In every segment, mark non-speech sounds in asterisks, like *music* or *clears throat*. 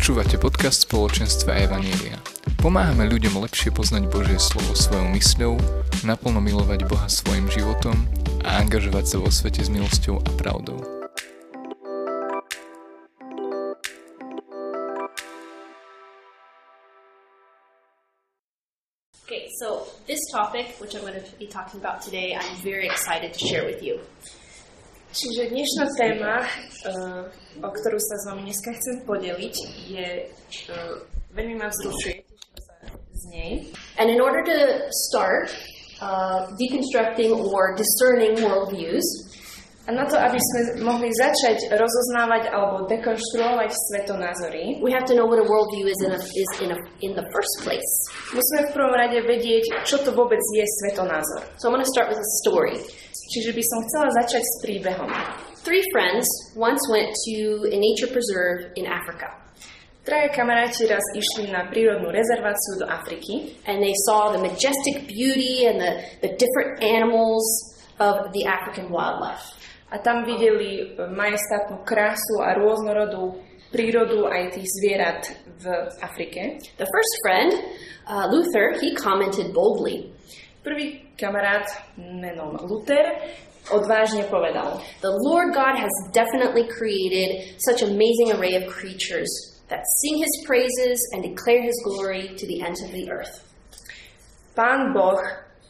Počúvate podcast spoločenstva Evanielia. Pomáhame ľuďom lepšie poznať Božie slovo svojou mysľou, naplno milovať Boha svojim životom a angažovať sa vo svete s milosťou a pravdou. Okay, so this topic, which I'm going to be talking about today, I'm very excited to share with you. Čiže dnešná téma, o ktorú sa s vami dneska chcem podeliť, je veľmi ma vzrušuje, z nej. And in order to start uh, deconstructing or discerning worldviews, A na to, aby sme mohli začať rozoznávať alebo dekonštruovať svetonázory, we have to know what a worldview is in, a, is in, a, in the first place. musíme v prvom rade vedieť, čo to vôbec je svetonázor. So I'm going to start with a story. Čiže by som chcela začať s príbehom. Three friends once went to a nature preserve in Africa, Traja kamaráti raz išli na prírodnú rezerváciu do Afriky and they saw the majestic beauty and the, the different animals of the African wildlife. A tam videli majestátnu krásu a rôznorodú prírodu aj tých zvierat v Afrike. The first friend, uh, Luther, he commented boldly, Prvý kamarát menom Luther odvážne povedal, The Lord God has definitely created such amazing array of creatures that sing his praises and declare his glory to the ends of the earth. Pán Boh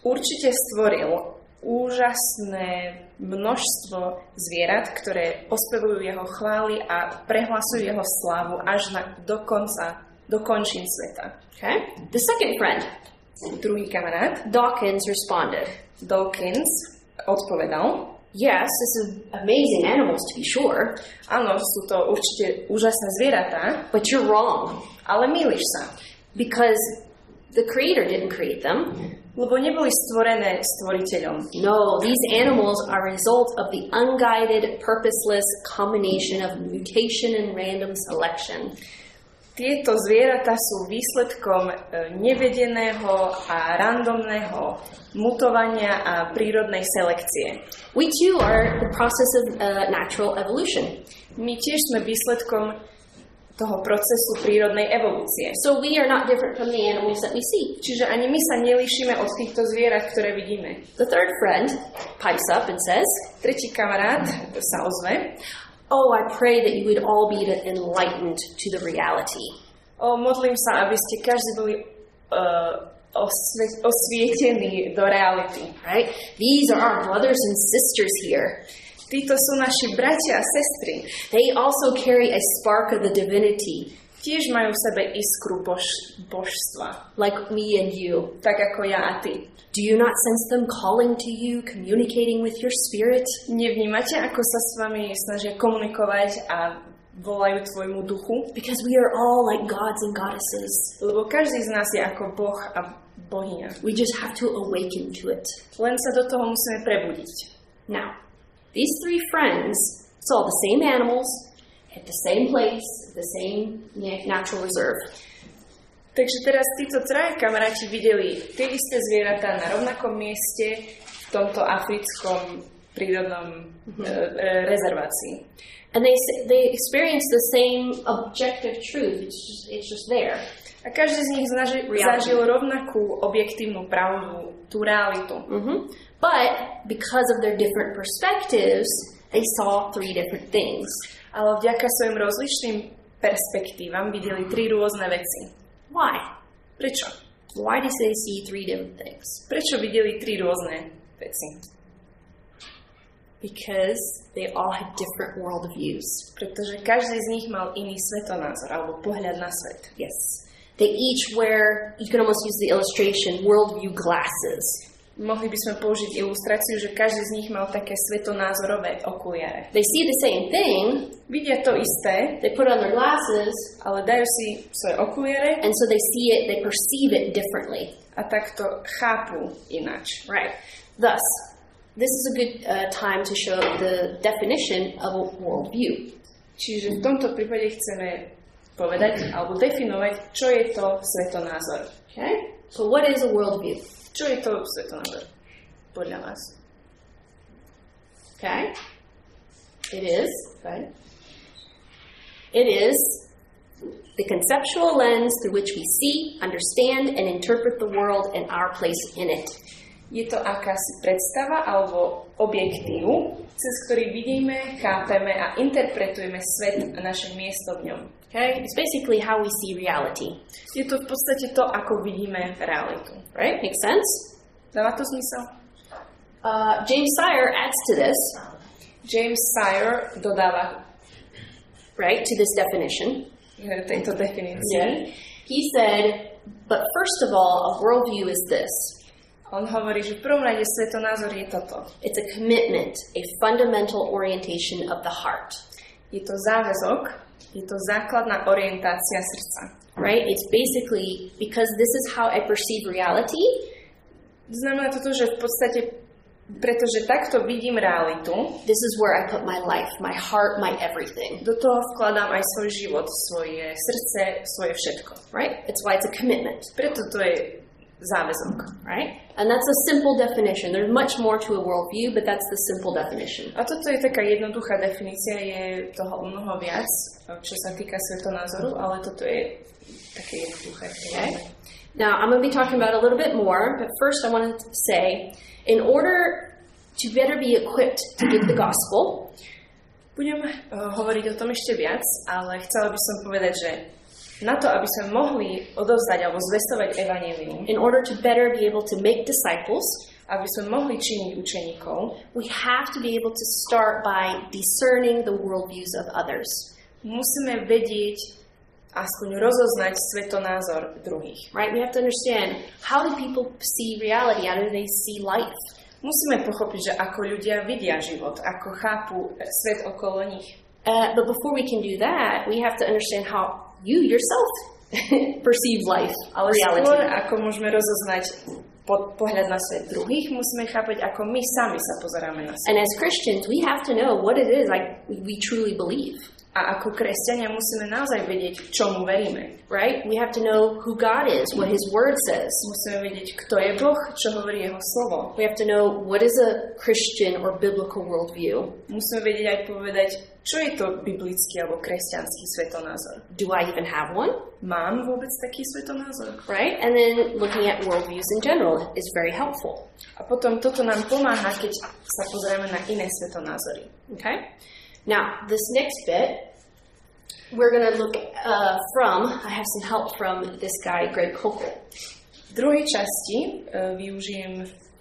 určite stvoril úžasné množstvo zvierat, ktoré ospevujú jeho chvály a prehlasujú jeho slávu až na, do konca, do končín sveta. Okay? The second friend, Druhý kamarát, Dawkins, responded, Dawkins, odpovedal, Yes, this is amazing animals to be sure, áno, sú to určite úžasné zvieratá, but you're wrong. Ale milíš sa, because the Creator didn't create them. lebo neboli stvorené stvoriteľom. No, these animals are a result of the unguided, purposeless combination of mutation and random selection. Tieto zvieratá sú výsledkom e, nevedeného a randomného mutovania a prírodnej selekcie. We too are the process of uh, natural evolution. My tiež sme výsledkom toho procesu prírodnej evolúcie. So we are not different from the animals that we see. Čiže ani my sa nelíšime od týchto zvierat, ktoré vidíme. The third friend pipes up and says, Tretí kamarát sa ozve. Oh, I pray that you would all be enlightened to the reality. O, modlím sa, aby ste každý boli uh, osve- osvietení do reality. Right? These are our brothers and sisters here. Títo sú naši bratia a sestry. They also carry a spark of the divinity, Tiež majú v sebe iskru bož, božstva, like me and you. tak ako ja a ty. Do you not sense them calling to you, communicating with your spirit? Nevnímate, ako sa s vami snažia komunikovať a volajú tvojmu duchu? Because we are all like gods and goddesses. Lebo každý z nás je ako boh a bohyňa. We just have to awaken to it. Len sa do toho musíme prebudiť. Now, these three friends saw the same animals at the same place, at the same na- natural reserve. Takže teraz títo traja kamaráti videli tie isté zvieratá na rovnakom mieste v tomto africkom prírodnom e, e, rezervácii. And they, they experienced the same objective truth. It's just, it's just there. A každý z nich zaži- zažil rovnakú objektívnu pravdu, tú realitu. hmm But because of their different perspectives, they saw three different things. Ale vďaka svojim rozličným perspektívam videli tri rôzne veci. Why? Prečo? Why did they see three different things? Prečo videli tri rôzne veci? Because they all had different worldviews. Pretože každý z nich mal iný svetonázor alebo pohľad na svet. Yes. They each wear, you can almost use the illustration, worldview glasses. Mohli by sme použiť ilustráciu, že každý z nich mal také svetonázorové okuliare. They see the same thing, Vidia to isté, they put on their glasses, ale dajú si svoje okuliare and so they see it, they perceive it differently. a takto chápu ináč. Right. Thus, this is a good uh, time to show the definition of a worldview. Čiže v tomto prípade chceme povedať alebo definovať, čo je to svetonázor. Okay? So, what is a worldview? To svetonázor podľa vás? Okay? It is, okay? It is the conceptual lens through which we see, understand, and interpret the world and our place in it. Je to akási predstava alebo objektív, cez ktorý vidíme, chápeme a interpretujeme svet a naše miesto v ňom. Okay? It's basically how we see reality. Je to v podstate to, ako vidíme realitu. Right? Makes sense? Dáva to zmysel? Uh, James Sire adds to this, James Sire dodáva right, to this definition. tejto definícii. He said, but first of all, a worldview is this On hovorí, že v prvom rade svetonázor je toto. it's a commitment, a fundamental orientation of the heart. Je to záväzok, je to základná orientácia srdca. Right? It's basically because this is how I perceive reality, Znamená to to, že v podstate, pretože takto vidím realitu, this is where I put my life, my heart, my everything. do toho vkladám aj svoj život, svoje srdce, svoje všetko. Right? It's why it's a commitment. Preto to je záväzok. Right? And that's a simple definition. There's much more to a worldview, but that's the simple definition. A toto je taká jednoduchá definícia, je toho mnoho viac, čo sa týka svetonázoru, ale toto je také jednoduché. Okay? Now, I'm going to be talking about a little bit more, but first I wanted to say in order to better be equipped to give the gospel, Budem uh, hovoriť o tom ešte viac, ale chcela by som povedať, že na to, aby sme mohli odovzdať alebo zvestovať evanelium, in order to better be able to make disciples, aby sme mohli činiť učeníkov, we have to be able to start by discerning the worldviews of others. musíme vedieť, aspoň rozoznať svetonázor druhých. Right? We have to understand how do people see reality? How do they see life? Musíme pochopiť, že ako ľudia vidia život, ako chápu svet okolo nich. Uh, but before we can do that, we have to understand how you yourself *laughs* perceive life, Ale reality. skôr, ako môžeme rozoznať pod, pohľad na svet druhých, musíme chápať, ako my sami sa pozeráme na svet. And as Christians, we have to know what it is like we truly believe, A ako kresťania musíme naozaj vedieť, čomu veríme. right? We have to know who God is, what His Word says. Musíme vedieť, kto je Boh, čo hovorí Jeho slovo. We have to know what is a Christian or biblical worldview. Musíme vedieť aj povedať, čo je to biblický alebo kresťanský svetonázor. Do I even have one? Mám vôbec taký svetonázor? Right? And then looking at worldviews in general is very helpful. A potom toto nám pomáha, keď sa pozrieme na iné svetonázory. Okay? Now, this next bit, we're going to look uh, from, I have some help from this guy, Greg Kokel. V druhej časti uh,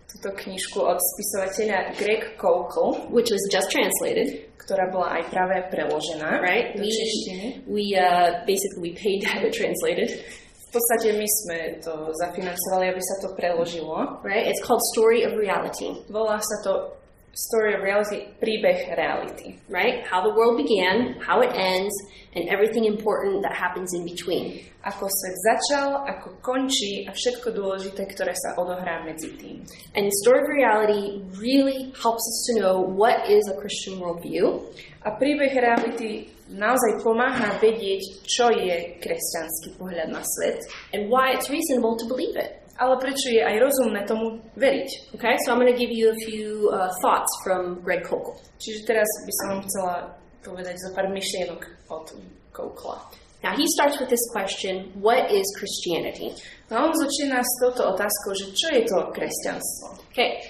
túto knižku od spisovateľa Greg Koukl, which was just translated, ktorá bola aj práve preložená right? do We, češtiny. we uh, basically we paid to have it translated, V podstate my sme to zafinancovali, aby sa to preložilo. right? It's called Story of Reality, Volá sa to Story of Reality, príbeh reality. right? How the world began, how it ends, and everything important that happens in between. Ako svet začal, ako končí a všetko dôležité, ktoré sa odohrá medzi tým. And Story of Reality really helps us to know what is a Christian worldview, A príbeh reality naozaj pomáha vedieť, čo je kresťanský pohľad na svet, and why it's reasonable to believe it. Ale prečo je aj rozumné tomu veriť. Okay, so I'm going to give you a few uh, thoughts from Greg Kokel. Čiže teraz by som vám chcela povedať zo pár myšlienok od Koukla. Now, he starts with this question What is Christianity? No on začína s touto otázkou, že čo je to kresťanstvo? Okay,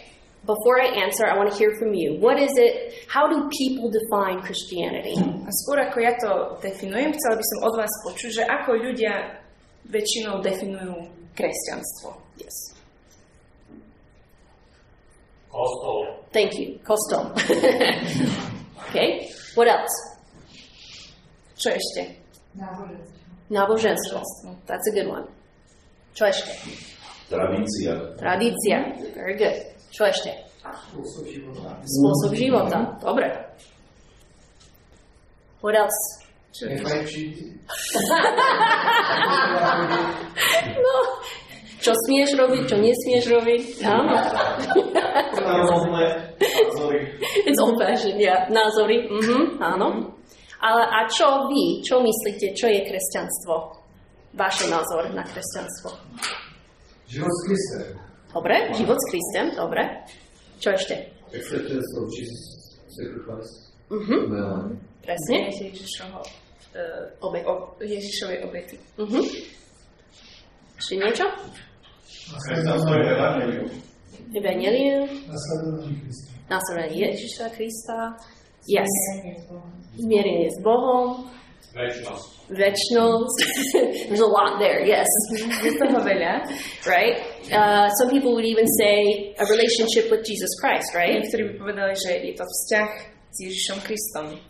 before I answer, I want to hear from you. What is it? How do people define Christianity? A skôr ako ja to definujem, chcela by som od vás počuť, že ako ľudia väčšinou definujú kresťanstvo. Yes. Kostol. Thank you. Kostol. *laughs* okay, what else? Čo ešte? Náboženstvo. That's a good one. Čo ešte? Tradícia. Tradícia. Very good. Čo ešte? Spôsob života. Dobre. What else? *laughs* No, čo smieš robiť, čo nesmieš robiť. Áno. It's old fashioned, yeah. Názory, mhm, áno. Ale a čo vy, čo myslíte, čo je kresťanstvo? Váš názor na kresťanstvo. Život s Kristem. Dobre, život s Kristem, dobre. Čo ešte? Acceptance of Jesus' sacrifice. Mhm, Well, presne. Viete Ježišovho uh, Obe. o Ježišovej obety. Mhm. Ešte niečo? Kresťanstvo je evanelium. Evangelium, Nasledovanie Krista. následovanie Ježiša Krista. Yes. Zmierenie s Bohom, Väčnosť. večnosť. *laughs* There's a lot there, yes. Je toho veľa. Right? Uh, some people would even say a relationship with Jesus Christ, right? Niektorí by povedali, že je to vzťah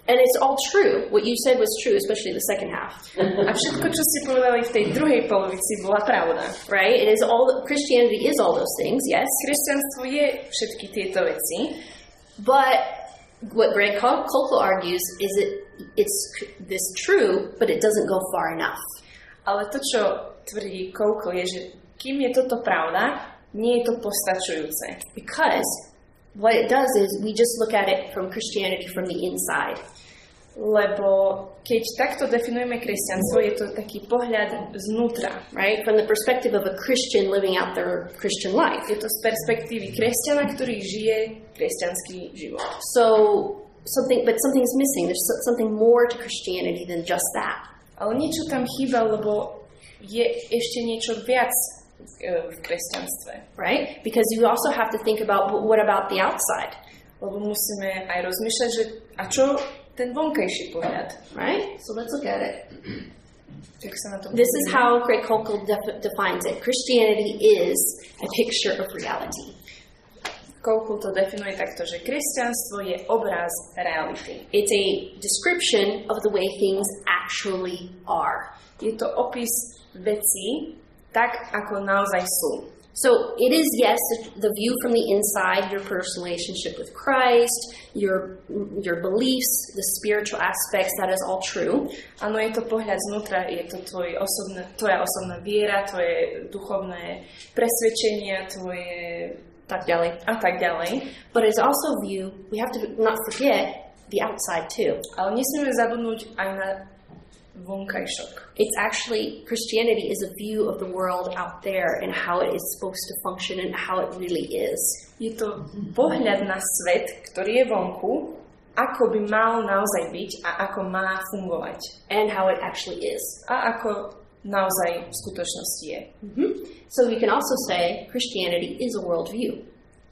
And it's all true. What you said was true, especially the second half. A všetko, čo ste povedali v tej druhej polovici, bola pravda. Right? It is all Christianity is all those things, yes. Kresťanstvo je všetky tieto veci, But what Greg Kolko argues is that it's this true, but it doesn't go far enough. ale to, čo tvrdí Koukl, je, že kým je toto pravda, nie je to postačujúce. Because what it does is we just look at it from Christianity from the inside. Lebo keď takto definujeme kresťanstvo, je to taký pohľad znútra. Right? From the perspective of a Christian living out their Christian life. Je to z perspektívy kresťana, ktorý žije kresťanský život. So something but something's missing. There's so- something more to Christianity than just that. Ale niečo tam chýba, lebo je ešte niečo viac kresťanstve. Right? Because you also have to think about what about the outside, Lebo musíme aj rozmýšľať, že a čo ten vonkajší pohľad? right? So let's look at it. Tak sa na to This is how Greg Kokel def- defines it. Christianity is a picture of reality. Koukul to definuje takto, že kresťanstvo je obraz reality. It's a description of the way things actually are. Je to opis vecí tak, ako naozaj sú. So it is, yes, the, the view from the inside, your personal relationship with Christ, your your beliefs, the spiritual aspects, that is all true. Áno, je to pohľad znútra, je to tvoj osobné, tvoja osobná viera, tvoje duchovné presvedčenia, tvoje Tak ďalej. a tak ďalej. But it's also view, we have to not forget the outside too. Ale nesmieme zabudnúť aj na vonkajšok. It's actually, Christianity is a view of the world out there and how it is supposed to function and how it really is. Je to pohľad na svet, ktorý je vonku, ako by mal naozaj byť a ako má fungovať. And how it actually is. A ako naozaj v skutočnosti je. So we can also say Christianity is a worldview,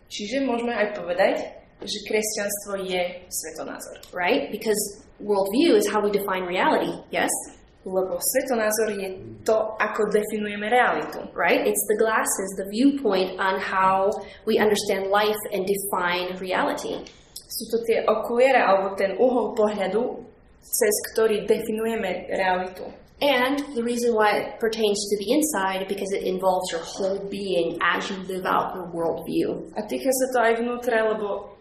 Čiže môžeme aj povedať, že kresťanstvo je svetonázor. right? Because worldview is how we define reality, yes? Lebo svetonázor je to, ako definujeme realitu. Right? It's the glasses, the viewpoint on how we understand life and define reality. Sú to tie okuliare alebo ten uhol pohľadu, cez ktorý definujeme realitu. And the reason why it pertains to the inside because it involves your whole being as you live out your worldview. A týka sa to aj vnútra, lebo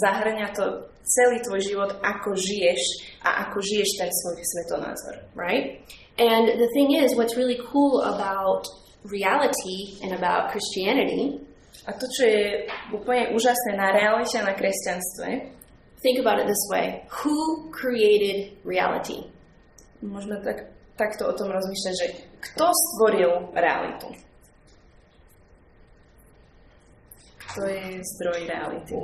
zahrňa to celý tvoj život, ako žiješ a ako žiješ ten svoj svetonázor. right? And the thing is, what's really cool about reality and about Christianity, A to, čo je úplne úžasné na realite a na kresťanstve, think about it this way who created reality? môžeme tak, takto o tom rozmýšľať, že kto stvoril realitu? To zdroj reality.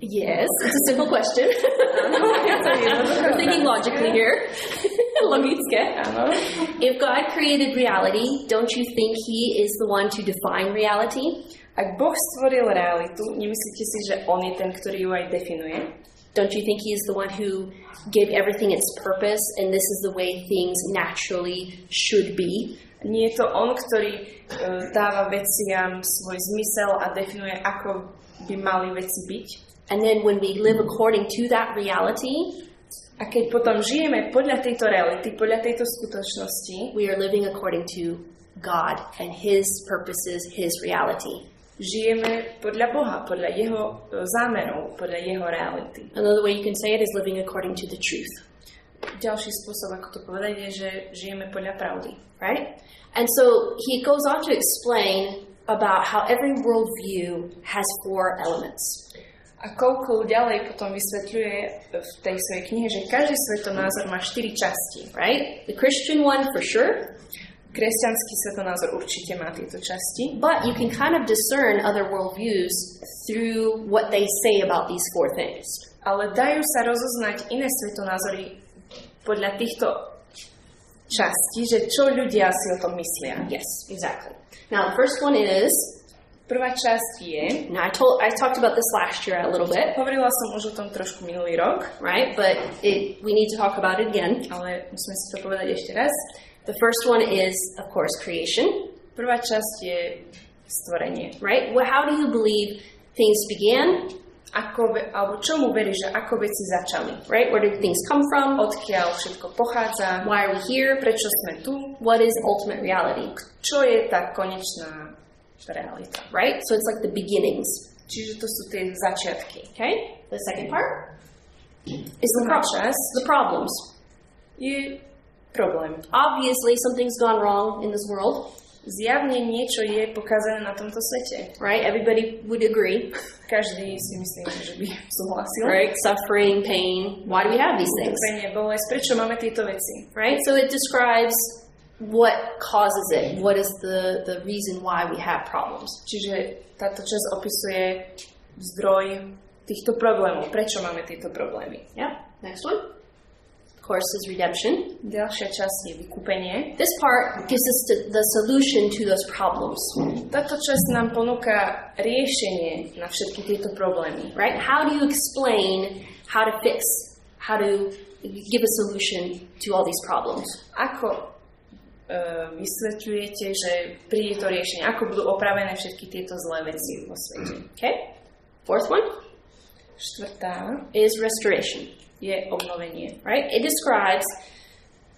Yes, it's a simple question. *laughs* We're thinking logically here. *laughs* Uh-huh. If God created reality, don't you think He is the one to define reality? Ak Boh stvoril realitu, nemyslíte si, že On je ten, ktorý ju aj definuje? Don't you think He is the one who gave everything its purpose and this is the way things naturally should be? Nie je to On, ktorý e, dáva veciam svoj zmysel a definuje, ako by mali veci byť? And then when we live according to that reality, A keď potom žijeme podľa tejto reality, podľa tejto skutočnosti, we are living according to God and His purposes, His reality. žijeme podľa Boha, podľa Jeho e, zámerov, podľa Jeho reality. Another way you can say it is living according to the truth, Ďalší spôsob, ako to povedať, je, že žijeme podľa pravdy. right? And so he goes on to explain about how every worldview has four elements. A Koukl ďalej potom vysvetľuje v tej svojej knihe, že každý svetonázor má štyri časti. Right? The Christian one for sure, Kresťanský svetonázor určite má tieto časti, but you can kind of discern other worldviews through what they say about these four things. ale dajú sa rozoznať iné svetonázory podľa týchto častí, že čo ľudia si o tom myslia. Yes, exactly. Now, the first one is, Prvá časť je, now I told, I talked about this last year a little bit, hovorila som už o tom trošku minulý rok, right? But it, we need to talk about it again. ale musíme si to povedať ešte raz. The first one is, of course, creation, Prvá časť je stvorenie. right? Well, how do you believe things began, Ako, alebo čomu že ako veci začali? right? Where did things come from? Odkiaľ všetko pochádza? Why are we here? Prečo sme tu? What is ultimate reality, Čo je tá konečná realita? right? So it's like the beginnings, Čiže to sú tie začiatky. okay? The second part is the, Druhá pro- časť the problems. je problém. Obviously, something's gone wrong in this world, Zjavne niečo je pokazané na tomto svete. right? Everybody would agree, Každý si myslí, že by *laughs* súhlasil. right? Suffering, pain. Why do we have these things, Utrpenie, bolesť, prečo máme tieto veci? right? So it describes what causes it. What is the the reason why we have problems? Čiže táto časť opisuje zdroj týchto problémov. Prečo máme tieto problémy? Yeah. Next one. Course, is redemption. Ďalšia časť je vykúpenie. This part gives us the, the solution to those problems, Táto časť nám ponúka riešenie na všetky tieto problémy. right? How do you explain how to fix, how to give a solution to all these problems? Ako e, vysvetľujete, že príde to riešenie? Ako budú opravené všetky tieto zlé veci vo svete? Okay. Fourth one Štvrtá is restoration, je obnovenie. right? It describes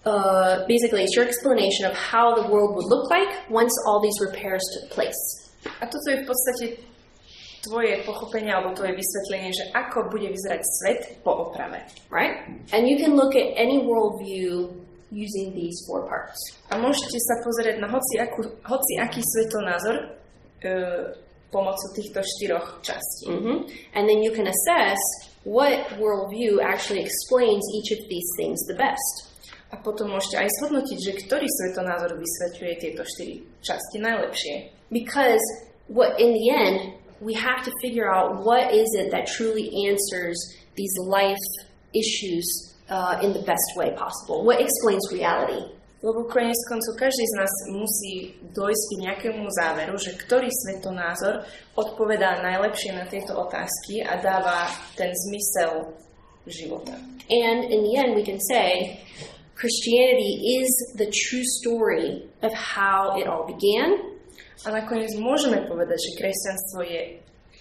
uh, basically it's your explanation of how the world would look like once all these repairs took place. A toto je v podstate tvoje pochopenie alebo tvoje vysvetlenie, že ako bude vyzerať svet po oprave. right? And you can look at any worldview using these four parts. A môžete sa pozrieť na hoci, akú, hoci aký svetonázor e, pomocou týchto štyroch častí. hmm And then you can assess what worldview actually explains each of these things the best. A potom môžete aj zhodnotiť, že ktorý svetonázor vysvetľuje tieto štyri časti najlepšie. Because what in the end, we have to figure out what is it that truly answers these life issues uh, in the best way possible. What explains reality? Lebo konec koncov každý z nás musí dojsť k nejakému záveru, že ktorý svetonázor odpovedá najlepšie na tieto otázky a dáva ten zmysel života. And in the end, we can say Christianity is the true story of how it all began, A nakoniec môžeme povedať, že kresťanstvo je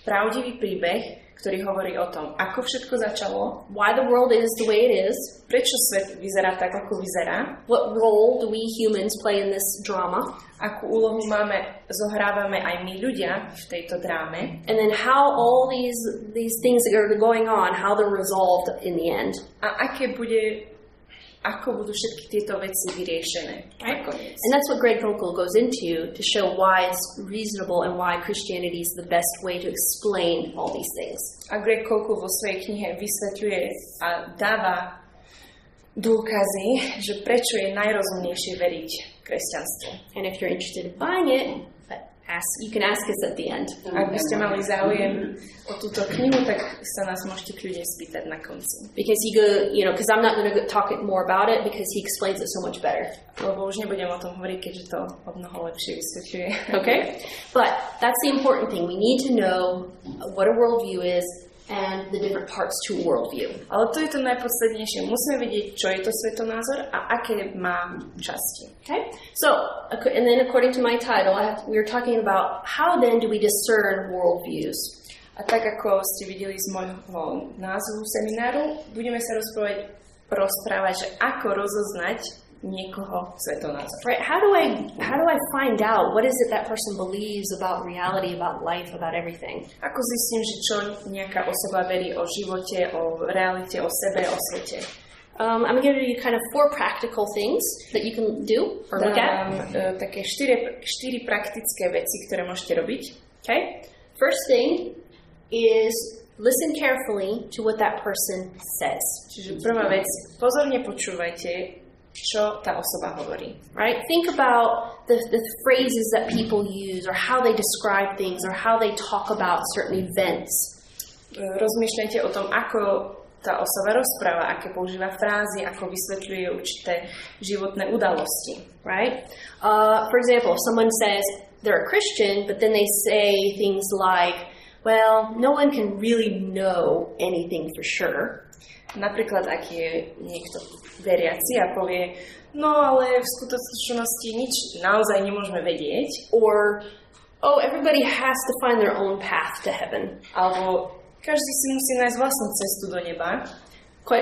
pravdivý príbeh, ktorý hovorí o tom, ako všetko začalo, why the world is the way it is, prečo svet vyzerá tak, ako vyzerá, what role do we humans play in this drama, akú úlohu máme, zohrávame aj my ľudia v tejto dráme and then how all these these things that are going on, how they're resolved in the end. a aké bude, ako budú všetky tieto veci vyriešené. Right? And that's what Greg Kokel goes into to show why it's reasonable and why Christianity is the best way to explain all these things. A Greg Koku vo svojej knihe vysvetľuje a dáva dôkazy, že prečo je najrozumnejšie veriť kresťanstvu. And if you're interested in buying it, ask you can ask us at the end. Ak by ste mali záujem o túto knihu, tak sa nás môžete kľudne spýtať na konci. Because he go, you know, because I'm not going to talk it more about it because he explains it so much better. Lebo už nebudem o tom hovoriť, keďže to o mnoho lepšie vysvetľuje. Okay? But that's the important thing. We need to know what a worldview is and the different parts to worldview. Ale to je to najpodstatnejšie. Musíme vedieť, čo je to svetonázor a aké má časti. Okay? So, and then according to my title, have, we were talking about how then do we discern worldviews? A tak ako ste videli z môjho názvu semináru, budeme sa rozprávať, rozprávať, že ako rozoznať niekoho svetonázor. Right? How do I how do I find out what is it that person believes about reality, about life, about everything? Ako zistím, že čo nejaká osoba verí o živote, o realite, o sebe, o svete. Um, I'm going to give you kind of four practical things that you can do or look at. E, také štyri, štyri praktické veci, ktoré môžete robiť. Okay? First thing is listen carefully to what that person says. Čiže prvá vec, pozorne počúvajte, čo tá osoba hovorí. Right? Think about the, the phrases that people use or how they describe things or how they talk about certain events. Rozmýšľajte o tom, ako tá osoba rozpráva, aké používa frázy, ako vysvetľuje určité životné udalosti. right? Uh, for example, if someone says they're a Christian, but then they say things like, well, no one can really know anything for sure. Napríklad, ak je niekto veriaci a povie, no ale v skutočnosti nič naozaj nemôžeme vedieť, Or, oh, everybody has to find their own path to heaven. alebo každý si musí nájsť vlastnú cestu do neba.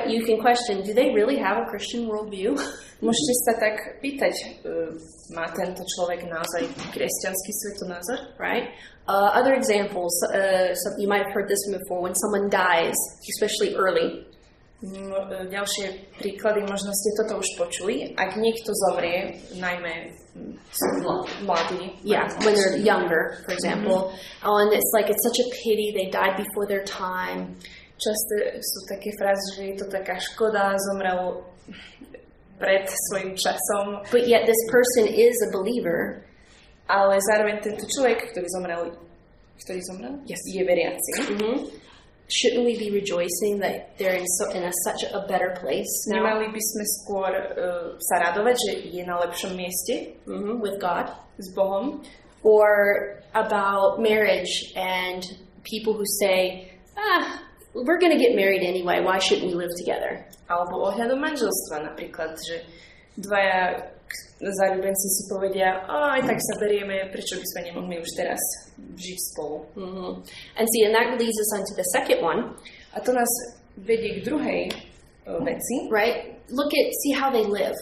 You can question, do they really have a Christian worldview? *laughs* Môžete sa tak pýtať, uh, má tento človek naozaj kresťanský svetonázor? right? Uh, other examples, uh, so you might have heard this before, when someone dies, especially early, Mm, e, Ďalšie príklady, možno ste toto už počuli. Ak niekto zomrie, najmä mladí, yeah, when they're younger, for example, oh, and it's like it's such a pity they died before their time. často sú také frázy, že je to taká škoda, zomrel pred svojim časom, But yet this person is a believer, ale zároveň tento človek, ktorý zomrel, ktorý zomrel? Yes. Je veriaci. hmm shouldn't we be rejoicing that they're in, so, in a, such a better place now Nemali by sme skôr uh, sa radovať, že je na lepšom mieste Mhm, with God? s Bohom, Or about marriage and people who say, ah, we're going to get married anyway, why shouldn't we live together? alebo ohľadom manželstva napríklad, že dvaja záľubenci si povedia, "Á, aj tak sa berieme, prečo by sme nemohli už teraz žiť spolu. hmm And see, and that leads us on to the second one, A to nás vedie k druhej uh, veci. right? Look at, see how they live,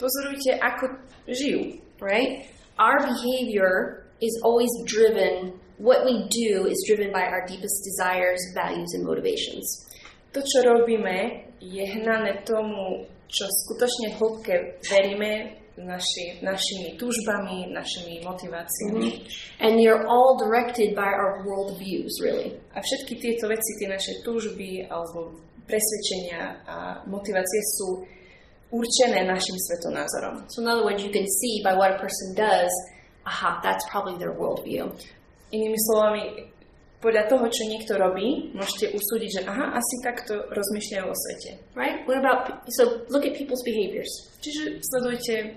Pozorujte, ako žijú. right? Our behavior is always driven, what we do is driven by our deepest desires, values, and motivations. To, čo robíme, je hnané tomu, čo skutočne hĺbke veríme naši, našimi túžbami, našimi motiváciami. And you're all directed by our world views, really. A všetky tieto veci, tie naše túžby alebo presvedčenia a motivácie sú určené našim svetonázorom. So, in other words, you can see by what a person does, aha, that's probably their worldview. Inými slovami, podľa toho, čo niekto robí, môžete usúdiť, že aha, asi takto rozmýšľajú o svete. Right? What about, so look at people's behaviors. Čiže sledujte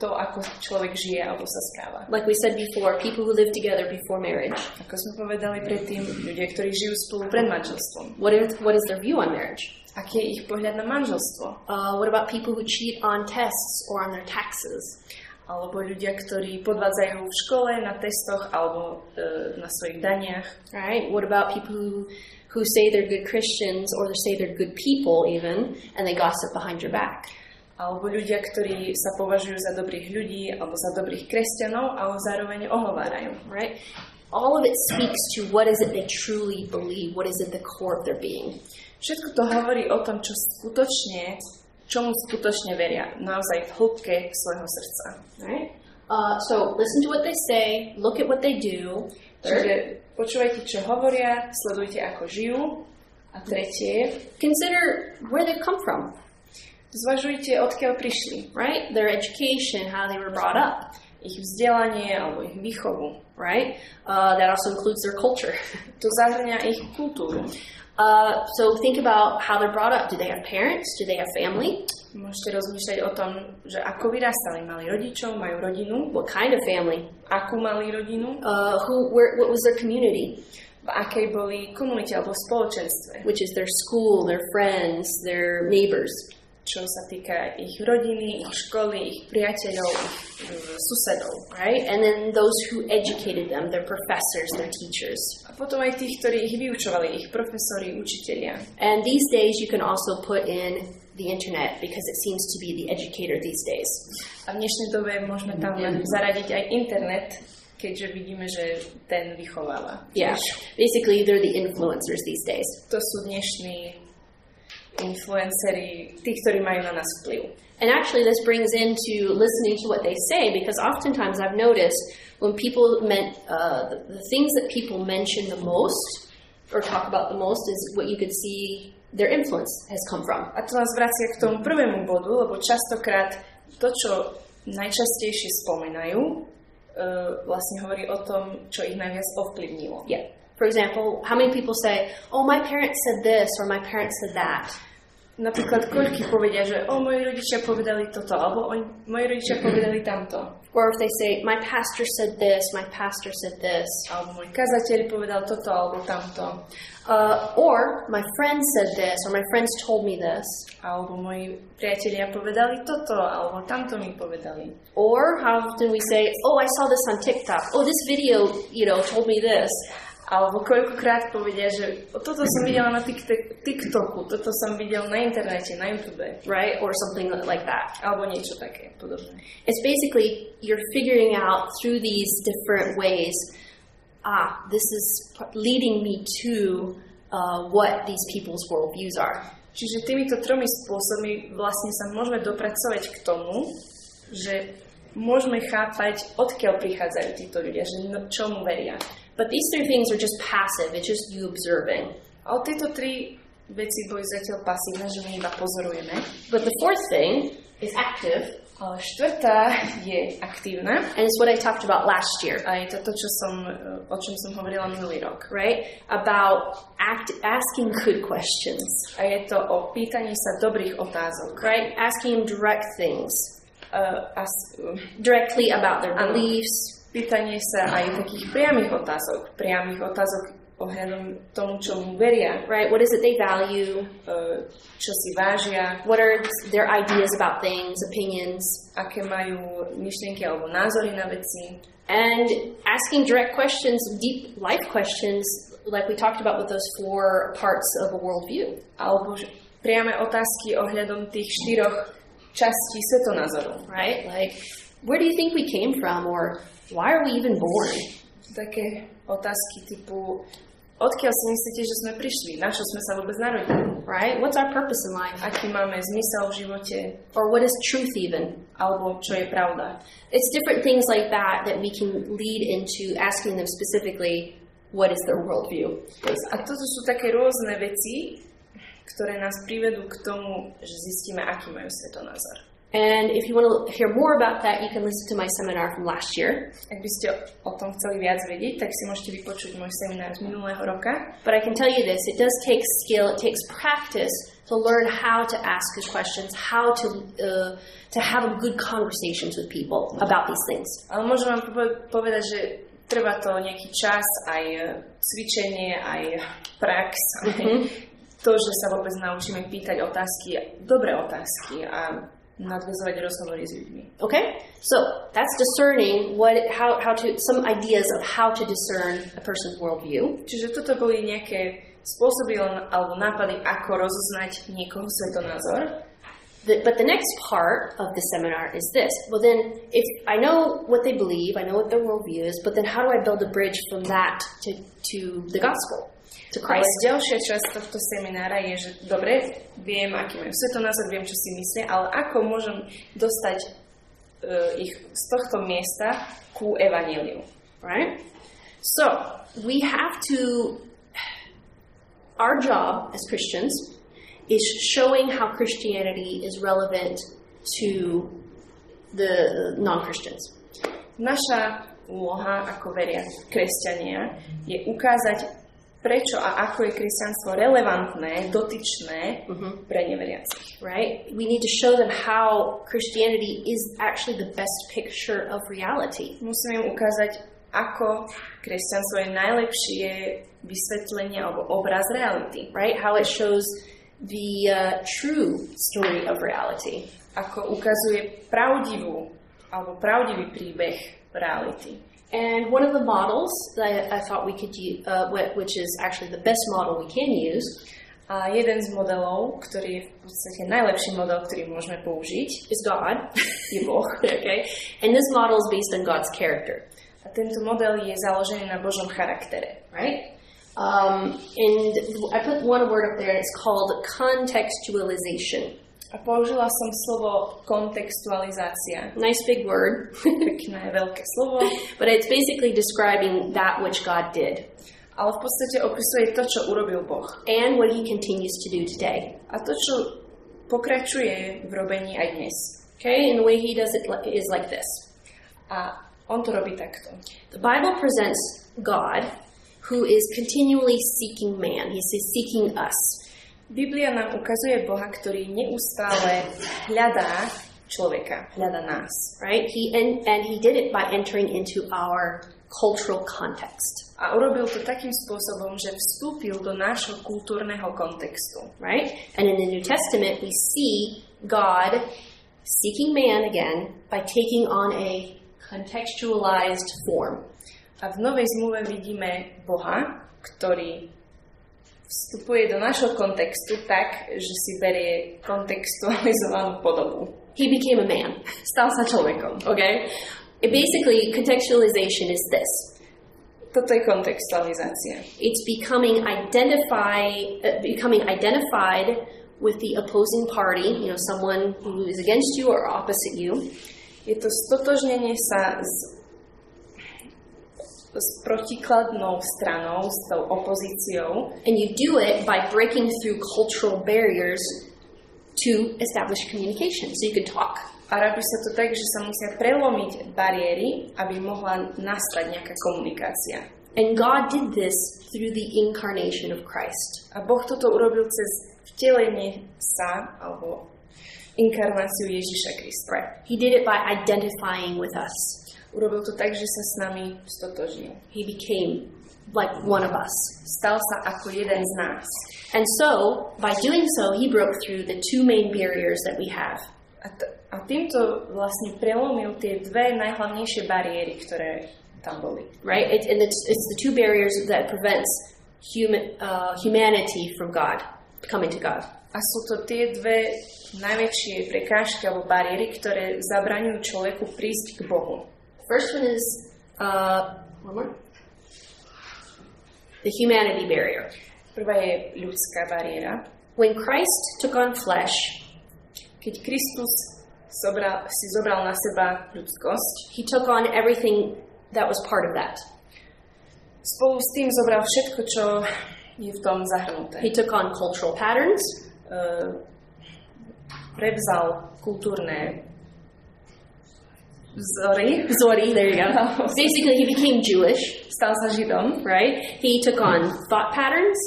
to, ako človek žije alebo sa správa. Like we said before, people who live together before marriage. Ako sme povedali predtým, ľudia, ktorí žijú spolu pred manželstvom. What is, what is their view on marriage? Aký je ich pohľad na manželstvo? Uh, what about people who cheat on tests or on their taxes? Alebo ľudia, ktorí podvádzajú v škole, na testoch alebo e, na svojich daniach. Right? What about people who, who say they're good Christians or they say they're good people even, and they gossip behind your back? Alebo ľudia, ktorí sa považujú za dobrých ľudí alebo za dobrých kresťanov, ale zároveň ohovárajú. Right? All of it speaks to what is it they truly believe, what is at the core of their being. Všetko to hovorí o tom, čo skutočne, čomu skutočne veria, naozaj v hĺbke svojho srdca. Right? Uh, so listen to what they say, look at what they do. Čiže počúvajte, čo hovoria, sledujte, ako žijú. A tretie, Consider where they've come from, zvažujte, odkiaľ prišli. right? Their education, how they were brought up, Ich vzdelanie alebo ich výchovu. right? Uh, that also includes their culture. To zahrňa ich kultúru. Uh, so think about how they're brought up. Do they have parents? Do they have family? Môžete rozmýšľať o tom, že ako vyrastali. Mali rodičov, majú rodinu. What kind of family? Akú mali rodinu? Uh, who? Where? What was their community? V akej boli komunite alebo spoločenstve. Which is their school, their friends, their neighbors. Čo sa týka ich rodiny, ich školy, ich priateľov, ich mm, susedov. Right? And then those who educated them, their professors, their teachers. A potom aj tých, ktorí ich vyučovali, ich profesori, učitelia. And these days, you can also put in the internet because it seems to be the educator these days. A v dnešnej dobe môžeme tam len zaradiť aj internet, keďže vidíme, že ten vychováva. Yeah. Basically, they're the influencers these days. To sú dnešní influenceri, tí, ktorí majú na nás vplyv. And actually, this brings into listening to what they say because oftentimes I've noticed when people meant uh, the, the things that people mention the most or talk about the most is what you could see their influence has come from. A to nás vracia k tomu prvému bodu, lebo častokrát to, čo najčastejšie spomínajú, uh, vlastne hovorí o tom, čo ich najviac ovplyvnilo. Yeah. For example, how many people say, "Oh, my parents said this" or "My parents said that"? Napríklad koľky povedia, že o, moji rodičia povedali toto, alebo o, moji rodičia povedali tamto. Or if they say, "My pastor said this," "My pastor said this," Alebo môj kazateľ povedal toto, alebo tamto. uh, or "My friend said this," or "My friends told me this." Alebo moji priatelia povedali toto, alebo tamto mi povedali. Or how often we say, "Oh, I saw this on TikTok." Oh, this video, you know, told me this. Alebo koľkokrát povedia, že "O, toto som videla na TikTok- TikToku, toto som videl na internete, na YouTube. right? Or something like that. Alebo niečo také podobné. It's basically you're figuring out through these different ways. Ah, this is leading me to uh, what these people's worldviews are. Čiže týmito tromi spôsobmi vlastne sa môžeme dopracovať k tomu, že môžeme chápať, odkiaľ prichádzajú títo ľudia, že no, čomu veria. But these three things are just passive. It's just you observing. Ale tieto tri veci boli zatiaľ pasívne, že my iba pozorujeme. But the fourth thing is active, Ale štvrtá je aktívna and it's what I talked about last year, a je to to, čo som, o čom som hovorila minulý rok. right? About act, asking good questions, A je to o pýtaní sa dobrých otázok. right? Asking direct things, Uh, a s- uh, directly about their beliefs, pýtanie sa aj takých priamých otázok. Priamých otázok ohľadom tomu, čomu veria, right? What is it they value? uh, čo si vážia, What are their ideas about things, opinions? aké majú myšlienky alebo názory na veci. And asking direct questions, deep life questions, like we talked about with those four parts of a worldview. Alebo priame otázky ohľadom tých štyroch častí svetonázoru. right? Like, where do you think we came from, or why are we even born? Také otázky typu, odkiaľ si myslíte, že sme prišli? Na čo sme sa vôbec narodili? Right? What's our purpose in life? Aký máme zmysel v živote? Or what is truth even? Alebo čo je pravda? It's different things like that that we can lead into asking them specifically, what is their worldview? A toto sú také rôzne veci, ktoré nás privedú k tomu, že zistíme, aký majú svetonázor. And if you want to hear more about that, you can listen to my seminar from last year. Ak by ste o tom chceli viac vedieť, tak si môžete vypočuť môj seminár z minulého roka. But I can tell you this it does take skill, it takes practice to learn how to ask good questions, how to, uh, to have good conversations with people about these things. Ale môžem vám povedať, že trvá to nejaký čas, aj e, cvičenie, aj prax, aj to, že sa vôbec naučíme pýtať otázky, dobré otázky a nadvezovať rozhovory s ľuďmi. Okay, so that's discerning what, how, how to, some ideas of how to discern a person's worldview. Čiže toto boli nejaké spôsoby al- alebo nápady, ako rozoznať niekoho svetonázor. The, but the next part of the seminar is this. Well, then, if I know what they believe, I know what their worldview is, but then how do I build a bridge from that to, to the gospel, to Ale Christ? ďalšia časť tohto seminára je, že dobre, viem, aký majú svetonázor, viem, čo si myslia, ale ako môžem dostať uh, ich z tohto miesta ku evaníliu. Right? So, we have to, our job as Christians is showing how Christianity is relevant to the non Christians. Naša úloha ako veria kresťania je ukázať, prečo a ako je kresťanstvo relevantné, dotyčné pre neveriacich. right? We need to show them how Christianity is actually the best picture of reality. Musíme im ukázať, ako kresťanstvo je najlepšie vysvetlenie alebo obraz reality. right? How it shows the uh, true story of reality. Ako ukazuje pravdivú alebo pravdivý príbeh reality. And one of the models that I, I thought we could use, uh, which is actually the best model we can use, A jeden z modelov, ktorý je v podstate najlepší model, ktorý môžeme použiť, is God. *laughs* je Boh. okay, and this model is based on God's character, A tento model je založený na Božom charaktere. right? Um, and I put one word up there, it's called contextualization. A použila som slovo kontextualizácia. Nice big word, *laughs* Pekné, veľké slovo, but it's basically describing that which God did ale v podstate opisuje to, čo urobil Boh. and what He continues to do today. A to, čo pokračuje v robení aj dnes. Okay, and the way He does it is like this. A on to robí takto. The Bible presents God, who is continually seeking man. He's seeking us. Biblia nám ukazuje Boha, ktorý neustále hľadá človeka, hľadá nás. right? He and, and he did it by entering into our cultural context, A urobil to takým spôsobom, že vstúpil do nášho kultúrneho kontextu. right? And in the New Testament, we see God seeking man again by taking on a contextualized form. A v Novej zmluve vidíme Boha, ktorý vstupuje do nášho kontextu tak, že si berie kontextualizovanú podobu. He became a man. Stal sa človekom. Okay? It basically, contextualization is this. Toto je kontextualizácia. It's becoming identify, uh, becoming identified with the opposing party, you know, someone who is against you or opposite you, Je to stotožnenie sa s, s protikladnou stranou, s tou opozíciou and you do it by breaking through cultural barriers to establish communication. So you can talk. a robí sa to tak, že sa musia prelomiť bariéry, aby mohla nastať nejaká komunikácia. And God did this through the incarnation of Christ. A Boh toto urobil cez vtelenie sa, alebo inkarnáciu Ježiša Krista. He did it by identifying with us. Urobil to tak, že sa s nami stotožnil. He became like one of us. Stal sa ako jeden z nás. And so, by doing so, he broke through the two main barriers that we have. A, t- a týmto vlastne prelomil tie dve najhlavnejšie bariéry, ktoré tam boli. Right? It, and it's, it's the two barriers that prevents human, uh, humanity from God, coming to God. A sú to tie dve najväčšie prekážky alebo bariéry, ktoré zabraňujú človeku prísť k Bohu. First one is, uh, one more? The humanity barrier. Prvá je ľudská bariéra. When Christ took on flesh, Keď Kristus zobral, si zobral na seba ľudskosť, he took on everything that was part of that. spolu s tým zobral všetko, čo je v tom zahrnuté. He took on cultural patterns, Uh, prevzal kultúrne vzory, Zori, there you go. *laughs* Basically, he became Jewish, sa Židom, right? He took on thought patterns,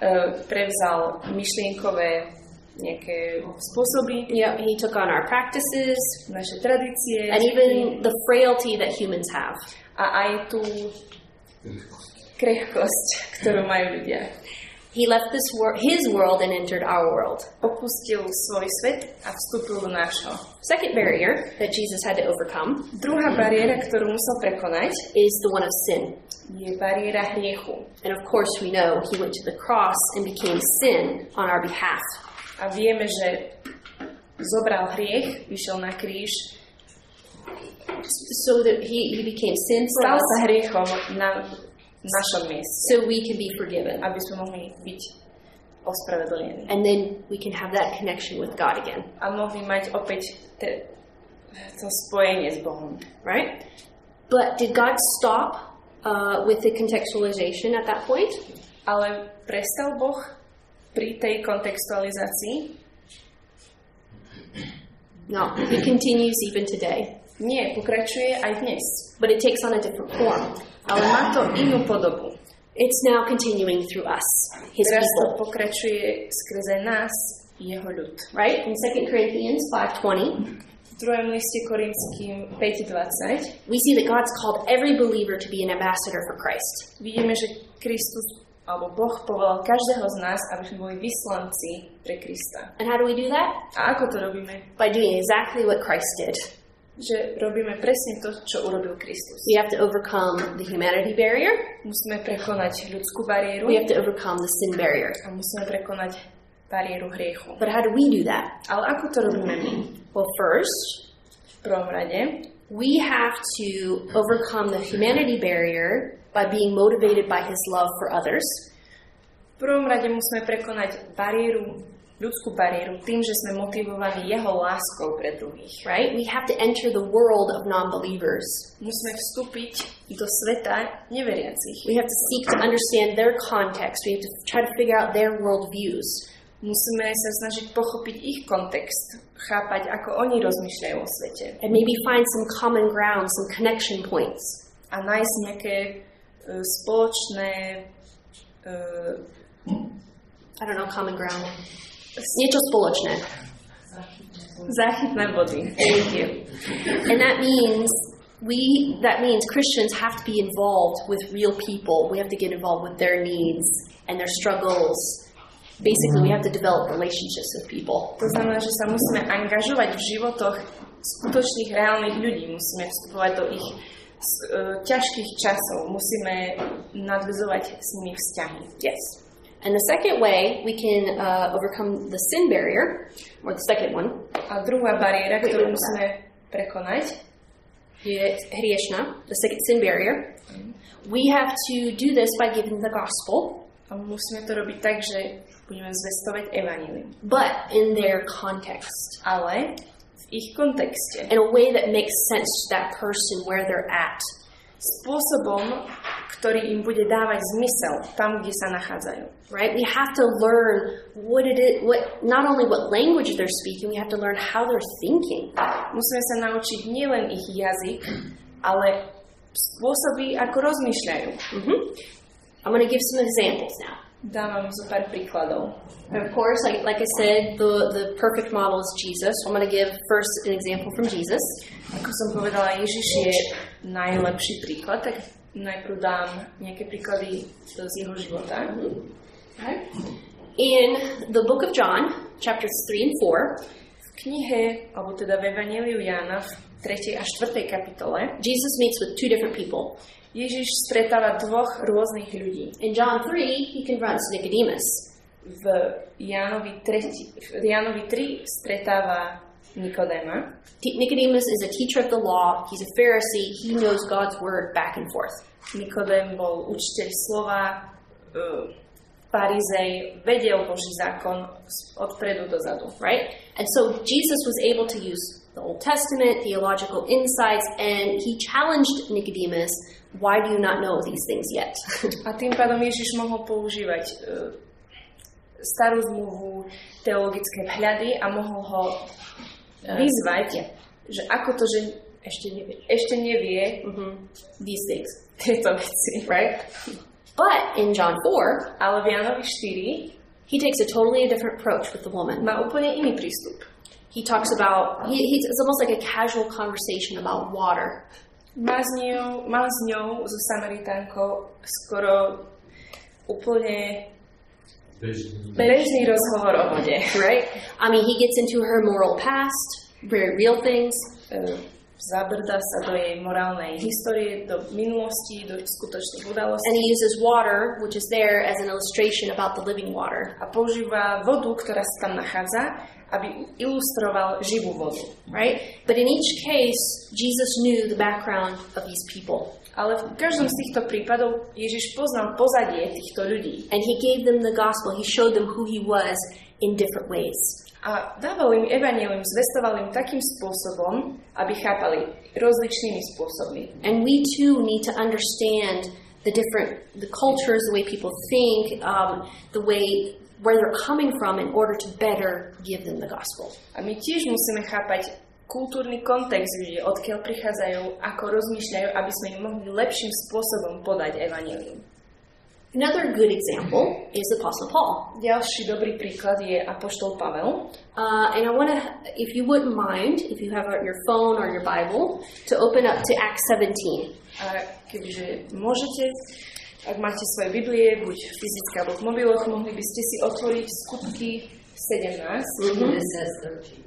uh, prevzal myšlienkové nejaké spôsoby, yeah, he took on our practices, naše tradície and even the frailty that humans have. a aj tú krehkosť, *laughs* ktorú majú ľudia. He left this wor- his world and entered our world. Opustil svoj svet a vstúpil do nášho. Second barrier that Jesus had to overcome Druhá bariéra, ktorú musel prekonať, is the one of sin. je bariéra hriechu. And of course, we know he went to the cross and became sin on our behalf. A vieme, že zobral hriech, na kríž, So that he, he became sin for us sa hriechom na našom mieste, so we can be forgiven. aby sme mohli byť ospravedlnení. And then we can have that connection with God again, A mohli mať opäť te, to spojenie s Bohom. right? But did God stop uh, with the contextualization at that point? Ale prestal Boh pri tej kontextualizácii? No, he continues even today. Nie, pokračuje aj dnes. But it takes on a different form. Ale má to inú podobu. It's now continuing through us, his Teraz to pokračuje skrze nás, jeho ľud. Right? In 2 Corinthians 5.20, V druhom liste Korinským 5.20 we see that God's called every believer to be an ambassador for Christ. vidíme, že Kristus alebo Boh povolal každého z nás, aby sme boli vyslanci pre Krista. And how do we do that? A ako to robíme? By doing exactly what Christ did. Že robíme presne to, čo urobil Kristus. We have to overcome the humanity barrier. Musíme prekonať ľudskú bariéru We have to overcome the sin barrier. a musíme prekonať bariéru hriechu. But how do we do that? Ale ako to robíme my? Well, first, V prvom rade we have to overcome the humanity barrier by being motivated by his love for others. V prvom rade musíme prekonať bariéru, ľudskú bariéru tým, že sme motivovaní jeho láskou pre druhých. Right? We have to enter the world of non-believers. Musíme vstúpiť do sveta neveriacich. We have to seek to understand their context. We have to try to figure out their worldviews. Musíme sa snažiť pochopiť ich kontext, chápať, ako oni rozmýšľajú o svete and maybe find some common ground, some connection points. a nájsť nejaké e, spoločné e, I don't know, common ground. Niečo spoločné. záchytné body. Thank you. And that means we that means Christians have to be involved with real people. We have to get involved with their needs and their struggles. Basically, we have to develop relationships with people. To znamená, že sa musíme angažovať v životoch skutočných reálnych ľudí. Musíme vstupovať do ich e, ťažkých časov. Musíme nadvezovať s nimi vzťahy. Yes. And the second way we can uh, overcome the sin barrier, or the second one, A druhá bariéra, ktorú musíme prekonať, je hriešna, the second sin barrier, we have to do this by giving the gospel, a musíme to robiť tak, že budeme zvestovať evanílium. but in their context, Ale v ich kontexte. in a way that makes sense to that person where they're at. Spôsobom, ktorý im bude dávať zmysel tam, kde sa nachádzajú. Right? We have to learn what it is, what not only what language they're speaking, we have to learn how they're thinking. Musíme sa naučiť nielen ich jazyk, ale spôsoby, ako rozmýšľajú. hmm I'm going to give some examples now. Dávam zo pár príkladov. And of course, like, like I said, the, the perfect model is Jesus. So I'm going to give first an example from Jesus. Ako som povedala, Ježiš je najlepší príklad, tak najprv dám nejaké príklady z jeho života. Okay. In the book of John, chapters 3 and 4, V knihe, alebo teda v Evangeliu Jána v 3. a 4. kapitole Jesus meets with two different people. Ježiš stretáva dvoch rôznych ľudí. In John 3, he confronts Nicodemus. V Jánovi, 3, v Jánovi 3 stretáva Nikodéma. T- Nicodemus is a teacher of the law, he's a Pharisee, he knows God's word back and forth. Nikodém bol učiteľ slova, uh, farizej, vedel Boží zákon odpredu dozadu. right? And so Jesus was able to use the Old Testament, theological insights, and he challenged Nicodemus, why do you not know these things yet? *laughs* A tým pádom Ježiš mohol používať uh, starú zmluvu, teologické vhľady a mohol ho vyzvať, že ako to, že ešte nevie, ešte nevie these things, tieto veci. right? But in John 4, Ale v Jánovi 4 he takes a totally different approach with the woman. má úplne iný prístup. He talks about, he, he's, it's almost like a casual conversation about water. Má s ňou, má s ňou so Samaritánkou skoro úplne bežný rozhovor o vode. Right? I mean, he gets into her moral past, very real things, E, Zabrda sa do jej morálnej histórie, do minulosti, do skutočných and udalostí he uses water, which is there as an illustration about the living water. a používa vodu, ktorá sa tam nachádza, aby ilustroval živú vodu. right? But in each case, Jesus knew the background of these people. Ale v každom z týchto prípadov Ježiš poznal pozadie týchto ľudí And he gave them the gospel. He showed them who he was in different ways. A dával im evanelium, zvestoval im takým spôsobom, aby chápali rozličnými spôsobmi. And we too need to understand the different, the cultures, the way people think, um, the way where they're coming from in order to better give them the gospel. A my tiež musíme chápať kultúrny kontext ľudí, odkiaľ prichádzajú, ako rozmýšľajú, aby sme im mohli lepším spôsobom podať evanelium. Another good example is Apostle Paul. Ďalší dobrý príklad je Apoštol Pavel. Uh, and I want to, if you wouldn't mind, if you have your phone or your Bible, to open up to Acts 17. A keďže môžete, ak máte svoje Biblie, buď fyzické alebo v mobiloch, mohli by ste si otvoriť skutky 17. This says 13.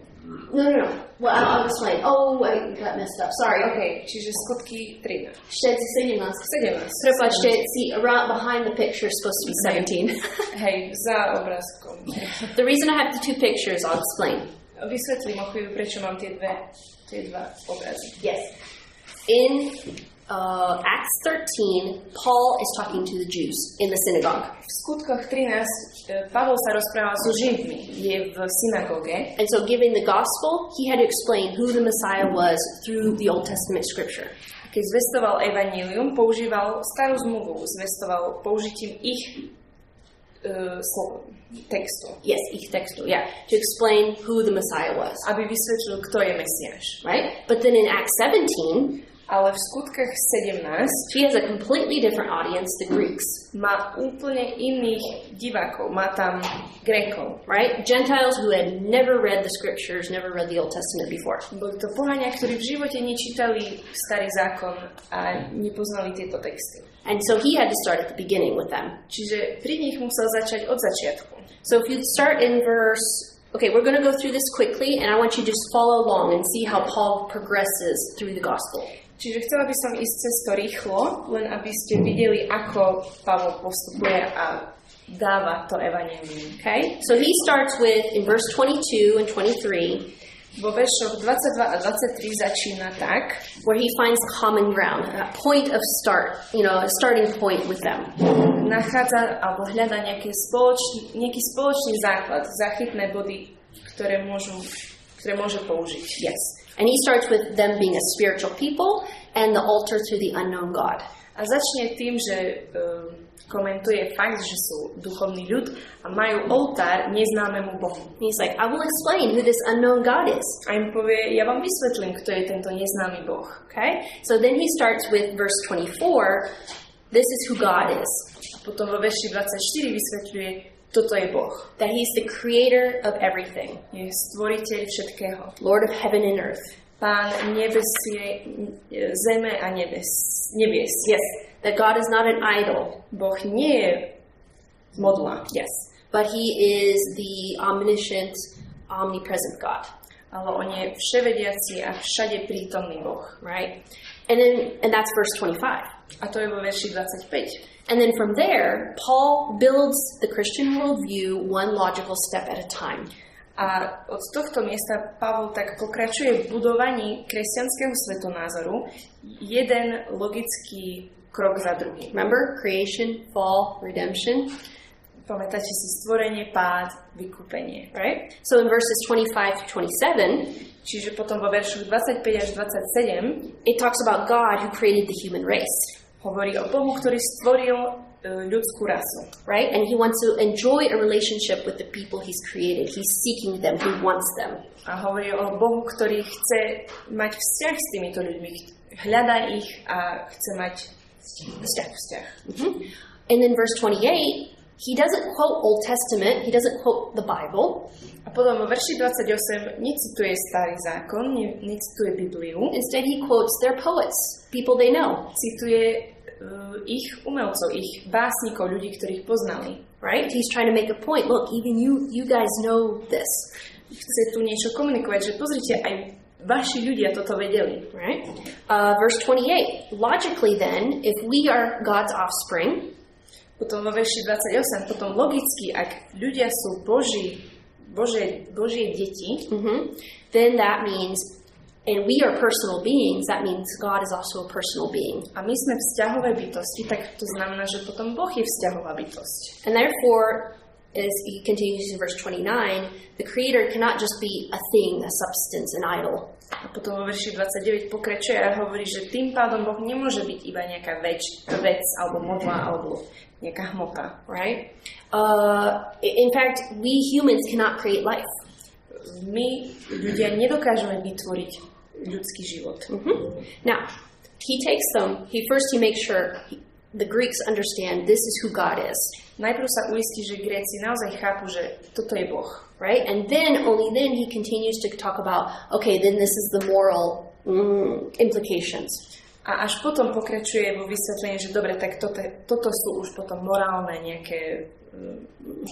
No, no, no. Well, I'll, I'll explain. Oh, I got messed up. Sorry. OK, čiže skutky 13. Shed's 17. 17. Prepačte, see, around behind the picture is supposed to be 17. *laughs* Hej, za obrázkom. *laughs* the reason I have the two pictures, I'll explain. Vysvetlím o chvíľu, prečo mám tie dve, tie dva obrazy. Yes. In uh, Acts 13, Paul is talking to the Jews in the synagogue. V skutkoch 13 Pavol sa rozprával so Židmi, je v synagóge And so, giving the gospel, he had to explain who the Messiah was through the Old Testament scripture. Keď zvestoval evanílium, používal starú zmluvu, zvestoval použitím ich uh, slov, textu, Yes, ich textu, yeah, to explain who the Messiah was. aby vysvetlil, kto je Mesiáš. right? But then in Acts 17, Ale v skutkách 17 he has a completely different audience, the Greeks, má úplne iných divákov. Má tam Grékov. right? Gentiles who had never read the scriptures, never read the Old Testament before. Boli to pohania, ktorí v živote nečítali starý zákon a nepoznali tieto texty. And so he had to start at the beginning with them. Čiže pri nich musel začať od začiatku. So if you start in verse, okay, we're going to go through this quickly, and I want you to just follow along and see how Paul progresses through the gospel. Čiže chcela by som ísť cez to rýchlo, len aby ste videli, ako Pavol postupuje a dáva to evanelium. Okay? So he starts with, in verse 22 and 23, Vo veršoch 22 a 23 začína tak, where he finds common ground, a point of start, you know, a starting point with them. nachádza alebo hľada nejaký spoločný, nejaký spoločný základ, záchytné body, ktoré, môžu, ktoré môže použiť. Yes. And he starts with them being a spiritual people and the altar to the unknown God. A začne tým, že uh, komentuje fakt, že sú duchovný ľud a majú oltár neznámemu Bohu. He's like, I will explain who this unknown God is. A im povie, ja vám vysvetlím, kto je tento neznámy Boh. Okay? So then he starts with verse 24. This is who God is. A potom vo verši 24 vysvetľuje, toto je Boh. That he's the creator of everything, Je stvoriteľ všetkého. Lord of heaven and earth. Pán nebesie, zeme a nebes, nebies. Yes. That God is not an idol. Boh nie je modla, Yes. But he is the omniscient, omnipresent God. ale on je vševediaci a všade prítomný Boh. Right? And then and that's verse 25. A to je vo verši 25. And then from there, Paul builds the Christian worldview one logical step at a time. A od tohto miesta Pavol tak pokračuje v budovaní kresťanského svetonázoru jeden logický krok za druhým. Remember creation, fall, redemption, Pamätáte si stvorenie, pád, vykúpenie. right? So in verses 25 to 27, Čiže potom vo veršoch 25 až 27 it talks about God who created the human race, hovorí o Bohu, ktorý stvoril ľudskú rasu. right? And he wants to enjoy a relationship with the people he's created. He's seeking them, he wants them. A hovorí o Bohu, ktorý chce mať vzťah s týmito ľuďmi. Hľadá ich a chce mať vzťah. vzťah. Mhm. And then verse 28, he doesn't quote Old Testament, he doesn't quote the Bible. A potom vo verši 28 necituje starý zákon, ne, necituje Bibliu, Instead, he quotes their poets, people they know, cituje uh, ich umelcov, ich básnikov, ľudí, ktorých poznali. right? He's trying to make a point. Look, even you, you guys know this, Chce tu niečo komunikovať, že pozrite, aj vaši ľudia toto vedeli. right? Uh, verse 28. Logically, then, if we are God's offspring, Potom vo verši 28, potom logicky, ak ľudia sú Boží, Bože, Božie deti, mhm, then that means, and we are personal beings, that means God is also a personal being. a my sme vzťahové bytosti, tak to znamená, že potom Boh je vzťahová bytosť. And therefore, as he continues in verse 29, the Creator cannot just be a thing, a substance, an idol. A potom vo verši 29 pokračuje a hovorí, že tým pádom Boh nemôže byť iba nejaká več, vec, alebo modla, alebo. Right? Uh, in fact, we humans cannot create life. My, ľudia, nedokážeme vytvoriť ľudský život. Mhm. Now, he takes them. He first he makes sure he, the Greeks understand this is who God is, Najprv sa uistí, že Gréci naozaj chápu, že toto je Boh. right? And then only then he continues to talk about okay, then this is the moral mm, implications. A až potom pokračuje vo vysvetlení, že dobre, tak toto, toto sú už potom morálne nejaké mm,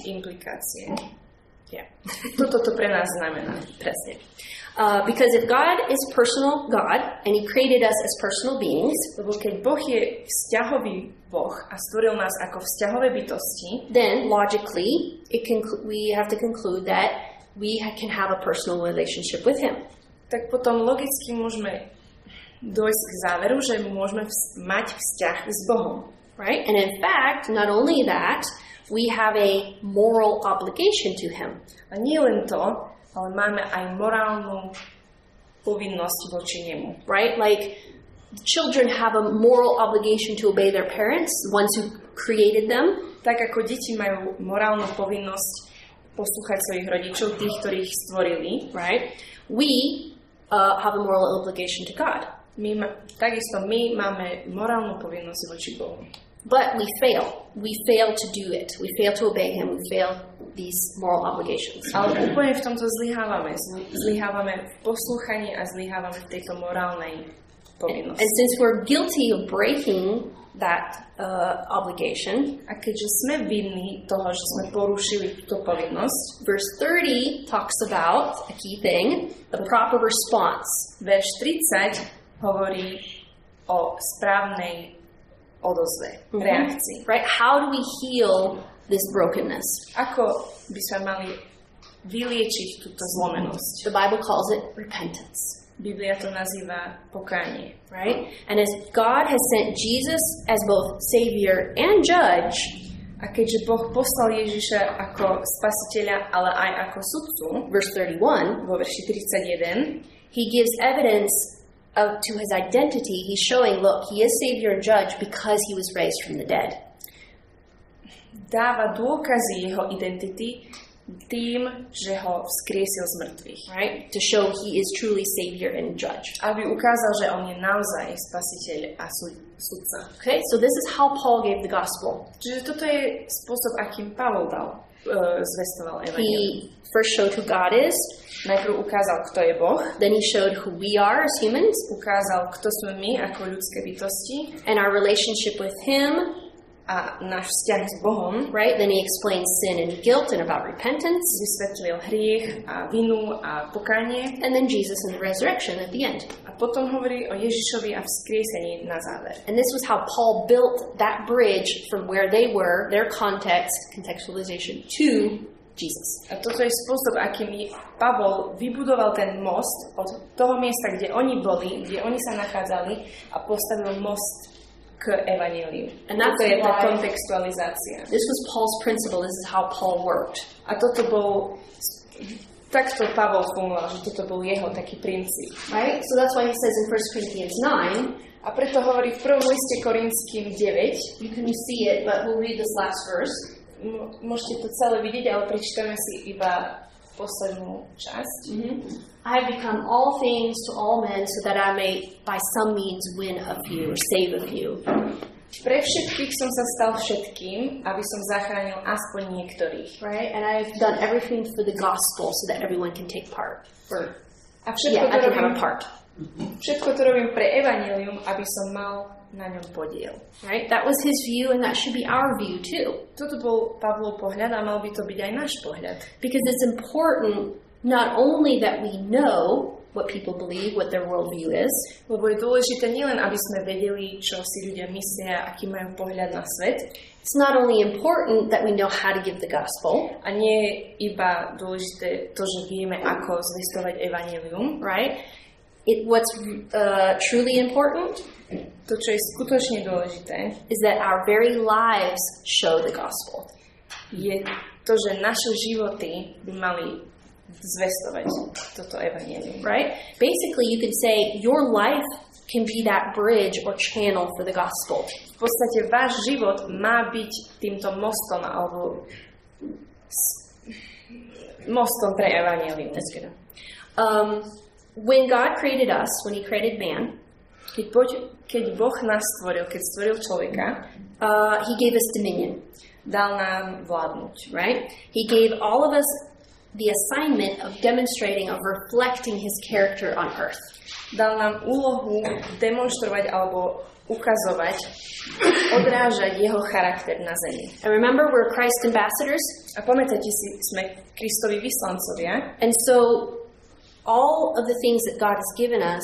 implikácie. Yeah, Toto to pre nás znamená. presne. Uh, because if God is personal God and He created us as personal beings, Lebo keď Boh je vzťahový Boh a stvoril nás ako vzťahové bytosti, then logically it conclu- we have to conclude that we can have a personal relationship with Him. tak potom logicky môžeme dojsť k záveru, že môžeme mať vzťah s Bohom. right? And in fact, not only that, we have a moral obligation to Him. A nie len to, ale máme aj morálnu povinnosť voči nemu. right? Like children have a moral obligation to obey their parents, ones who created them, Tak ako deti majú morálnu povinnosť poslúchať svojich rodičov, tých, ktorých stvorili, right? We uh, have a moral obligation to God. My ma, takisto my máme morálnu povinnosť voči Bohu. But we fail. We fail to do it. We fail to obey Him. We fail these moral obligations. Ale úplne v tomto zlyhávame. Zlyhávame v poslúchaní a zlyhávame v tejto morálnej povinnosti. And since we're guilty of breaking that uh, obligation, A keďže sme vinní toho, že sme porušili túto povinnosť, verse 30 talks about a key thing the proper response. verš 30 hovorí o správnej odozve, mhm. reakcii. Right? How do we heal this brokenness? Ako by sme mali vyliečiť túto zlomenosť? The Bible calls it repentance. Biblia to nazýva pokánie. Right? And as God has sent Jesus as both Savior and Judge, A keďže Boh poslal Ježiša ako spasiteľa, ale aj ako sudcu, verse 31, vo verši 31, he gives evidence of, to his identity. He's showing, look, he is Savior and Judge because he was raised from the dead. dáva dôkazy jeho identity tým, že ho vzkriesil z mŕtvych. Right? To show he is truly Savior and Judge. Aby ukázal, že on je naozaj spasiteľ a sudca. Okay, so this is how Paul gave the gospel. Čiže toto je spôsob, akým Pavol dal, uh, zvestoval evangelium. He first showed who God is, kto je then he showed who we are as humans kto my bytosti and our relationship with him, náš vzťah s Bohom. right? Then he explained sin and guilt and about repentance, Vysvetlil hriech a vinu a pokánie. and then Jesus and the resurrection at the end. A potom hovorí o Ježišovi a vzkriesení na záver. And this was how Paul built that bridge from where they were, their context, contextualization, to Jesus. A toto je spôsob, akým Pavol vybudoval ten most od toho miesta, kde oni boli, kde oni sa nachádzali a postavil most k evaníliu. And that's Toto je tá kontextualizácia. This was Paul's principle. This is how Paul worked. A toto bol, takto Pavol fungoval, že toto bol jeho taký princíp. Right? So that's why he says in 1 Corinthians 9, A preto hovorí v prvom liste Korinským 9, you can see it, but we'll read this last verse. Môžete to celé vidieť, ale prečítame si iba poslednú časť. I have become all things to all men so that I may by some means win a few or save a few. Pre všetkých som sa stal všetkým, aby som zachránil aspoň niektorých. Right? And I've done everything for the gospel so that everyone can take part. Or, A všetko, yeah, I to can have robím, a part. Všetko to robím pre evanílium, aby som mal na ňom podiel. Right? That was his view, and that should be our view too. Toto bol Pavlov pohľad a mal by to byť aj náš pohľad. Because it's important not only that we know what people believe, what their worldview is, Lebo je dôležité nielen, aby sme vedeli, čo si ľudia myslia, aký majú pohľad na svet, it's not only important that we know how to give the gospel, a nie iba dôležité to, že vieme, ako zvestovať evanílium. right? It, what's uh, truly important To, čo je skutočne dôležité, is that our very lives show the gospel. je to, že naše životy by mali zvestovať toto evanílium. right? Basically, you could say your life can be that bridge or channel for the gospel. V podstate váš život má byť týmto mostom alebo mostom pre evanílium. That's good. Um, when God created us, when He created man, Keď, poď, keď Boh nás stvoril, keď stvoril človeka, uh, He gave us dominion, dal nám vládnuť. right? He gave all of us the assignment of demonstrating, of reflecting His character on earth. Dal nám úlohu demonstrovať alebo ukazovať, odrážať jeho charakter na zemi. And remember, we're Christ ambassadors, A pamätajte si, sme Kristovi vyslancovia and so all of the things that God has given us,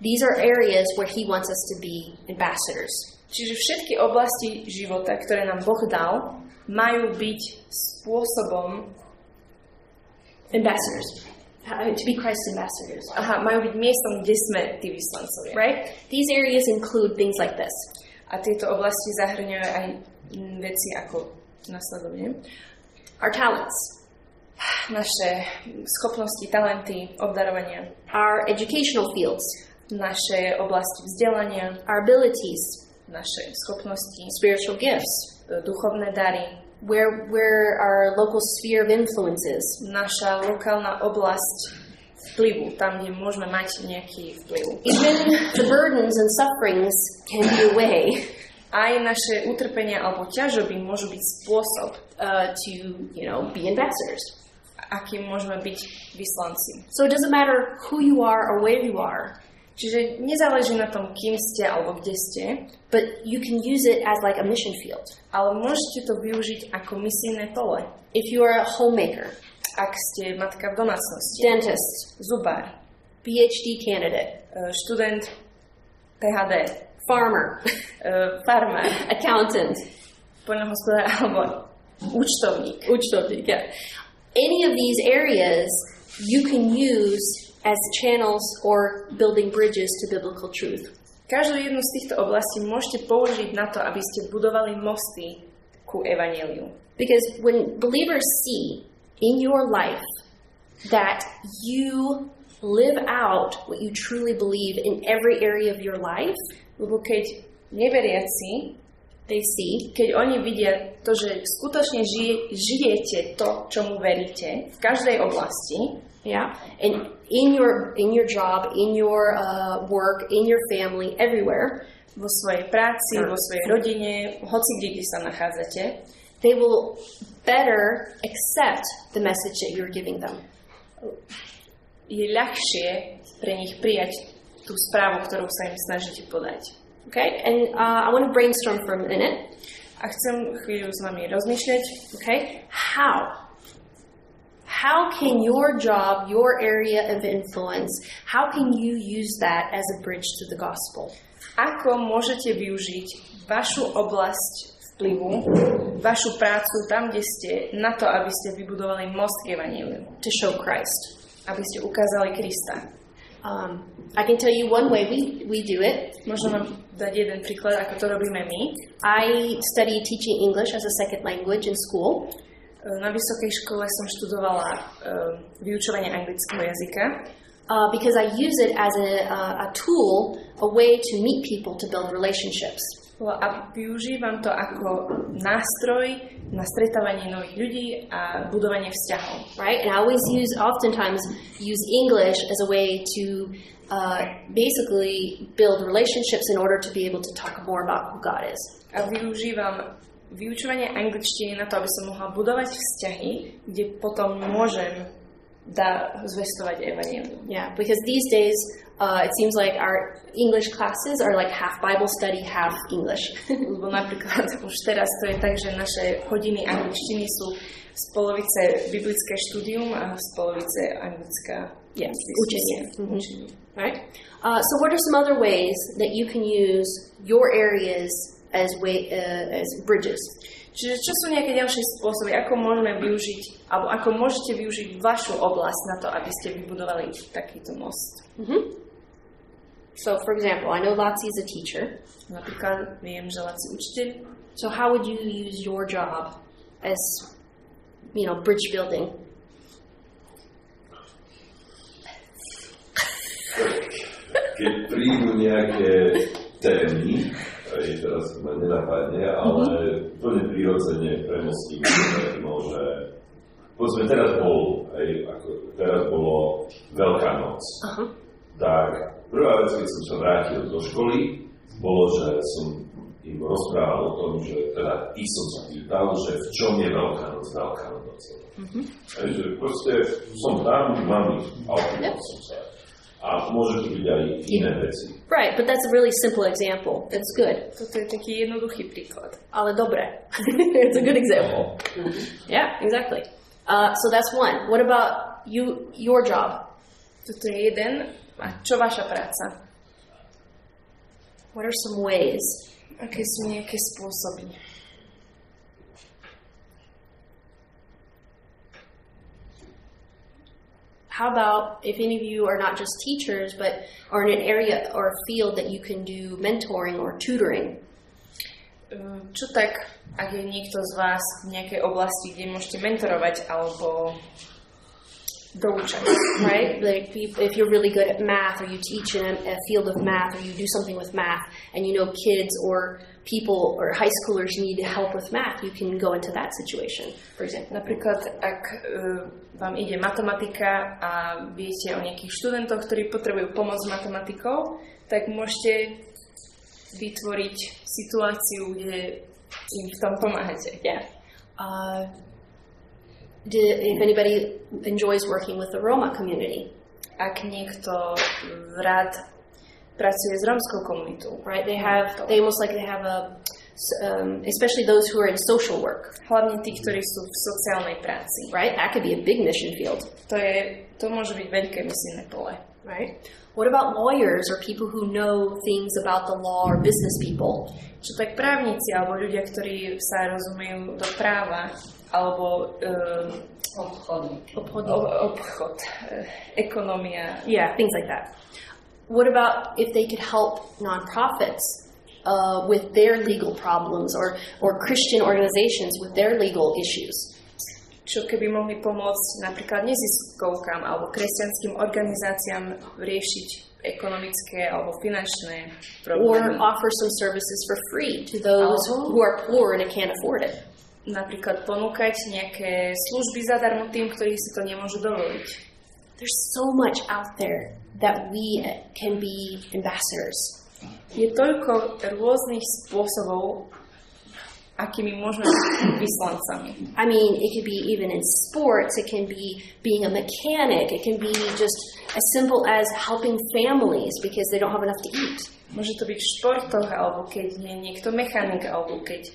these are areas where He wants us to be ambassadors. Čiže všetky oblasti života, ktoré nám Boh dal, majú byť spôsobom, ambassadors, uh, to be Christ's ambassadors, aha, majú byť miestom, kde sme tí vyslancovia. right? These areas include things like this A tieto oblasti zahrňujú aj veci ako nasledovne. our talents, Naše schopnosti, talenty, obdarovania, our educational fields, naše oblasti vzdelania, our abilities, naše schopnosti, spiritual gifts, duchovné dary, where, where our local sphere of influence is, naša lokálna oblasť vplyvu, tam, kde môžeme mať nejaký vplyv. Even the burdens and sufferings can be a way. Aj naše utrpenia alebo ťažoby môžu byť spôsob, uh, to, you know, be ambassadors. Akým môžeme byť vyslanci. So it doesn't matter who you are or where you are, Čiže nezáleží na tom, kým ste alebo kde ste, but you can use it as like a mission field. ale môžete to využiť ako misijné pole. If you are a homemaker, Ak ste matka v domácnosti, dentist, zubár, PhD candidate, e, študent PhD, farmer, e, farmár, accountant, poľnohospodár alebo účtovník. Uchtovnik, yeah. Any of these areas you can use as channels or building bridges to biblical truth. Každú jednu z týchto oblastí môžete použiť na to, aby ste budovali mosty ku evaníliu. Because when believers see in your life that you live out what you truly believe in every area of your life, Lebo keď neveriaci, they see keď oni vidia to, že skutočne žije, žijete to, čomu veríte v každej oblasti, yeah, and in your in your job, in your uh, work, in your family, everywhere, vo svojej práci, vo svojej rodine, hoci kde, kde sa nachádzate, they will better accept the message that you're giving them. je ľahšie pre nich prijať tú správu, ktorú sa im snažíte podať. Okay, and uh, I want to brainstorm for a minute. A chcem chvíľu s vami rozmýšľať, Okay, how? How can your job, your area of influence, how can you use that as a bridge to the gospel? ako môžete využiť vašu oblasť vplyvu, vašu prácu tam, kde ste, na to, aby ste vybudovali most k to show Christ. aby ste ukázali Krista. Um, I can tell you one way we, we do it. Možno vám dať jeden príklad, ako to robíme my. I studied teaching English as a second language in school. Na vysokej škole som študovala uh, vyučovanie anglického jazyka, Uh, because I use it as a, uh, a tool, a way to meet people to build relationships. A využívam to ako nástroj na stretávanie nových ľudí a budovanie vzťahov. right? And I always use, oftentimes, use English as a way to uh, basically build relationships in order to be able to talk more about who God is. A využívam vyučovanie angličtiny na to, aby som mohla budovať vzťahy, kde potom môžem dá zvestovať evanelium. Yeah, because these days uh, it seems like our English classes are like half Bible study, half English. *laughs* Lebo napríklad *laughs* už teraz to je tak, že naše hodiny angličtiny sú z polovice biblické štúdium a z polovice anglická yeah, učenie. Mhm. učenie. right? Uh, so, what are some other ways that you can use your areas as way uh, as bridges? Čiže čo sú nejaké ďalšie spôsoby, ako môžeme využiť, alebo ako môžete využiť vašu oblasť na to, aby ste vybudovali takýto most? hmm So, for example, I know Latsi is a teacher. Napríklad viem, že Laci učiteľ, So, how would you use your job as, you know, bridge building? Keď prídu nejaké témy, aj teraz ma nenapadne, ale úplne prirodzene premostím, že môže... Povedzme, teraz bol, aj ako teraz bolo Veľká noc. Tak prvá vec, keď som sa vrátil do školy, bolo, že som im rozprával o tom, že teda ich som sa pýtal, že v čom je Veľká noc Veľká noc. Mm-hmm. Takže proste som tam, mám ich, a som sa. A môže to byť aj iné veci. Right, but that's a really simple example. It's good. toto je taký jednoduchý príklad. Ale dobre. *laughs* it's a good example. Yeah, exactly. Uh, so that's one. What about you? Your job? Toto je jeden. A čo vaša práca? What are some ways? Aké sú nejaké spôsoby? How about if any of you are not just teachers, but are in an area or field that you can do mentoring or tutoring? Uh, Čo tak, ak je niekto z vás v nejakej oblasti, kde môžete mentorovať alebo doučať? right? Like if you're really good at math, or you teach in a, a field of math, or you do something with math, and you know kids or people or high schoolers need help with math, you can go into that situation, for example. Napríklad, ak uh, vám ide matematika a viete o nejakých študentoch, ktorí potrebujú pomoc s matematikou, tak môžete vytvoriť situáciu, kde im v tom pomáhate. Yeah. Uh, did, if anybody enjoys working with the Roma community, Ak niekto rád pracuje s rómskou komunitou, right? They have, they almost like they have a, um, especially those who are in social work, hlavne tí, ktorí sú v sociálnej práci. right? That could be a big mission field, To, je, to môže byť veľké misijné pole. right? What about lawyers or people who know things about the law or business people? Čo tak právnici alebo ľudia, ktorí sa rozumejú do práva alebo um, obchod, obchod ekonomia. Yeah, things like that. What about if they could help nonprofits uh, with their legal problems or, or Christian organizations with their legal issues? Čo keby mohli pomôcť napríklad neziskovkám alebo kresťanským organizáciám riešiť ekonomické alebo finančné Or offer some services for free to those Oh. who are poor and can't afford it? Napríklad ponúkať nejaké služby zadarmo tým, ktorí si to nemôžu dovoliť. There's so much out there that we can be ambassadors. Je toľko rôznych spôsobov, akými môžeme byť vyslancami. I mean, it could be even in sports, it can be being a mechanic, it can be just as simple as helping families because they don't have enough to eat. Môže to byť v športoch, alebo keď je niekto mechanik, alebo keď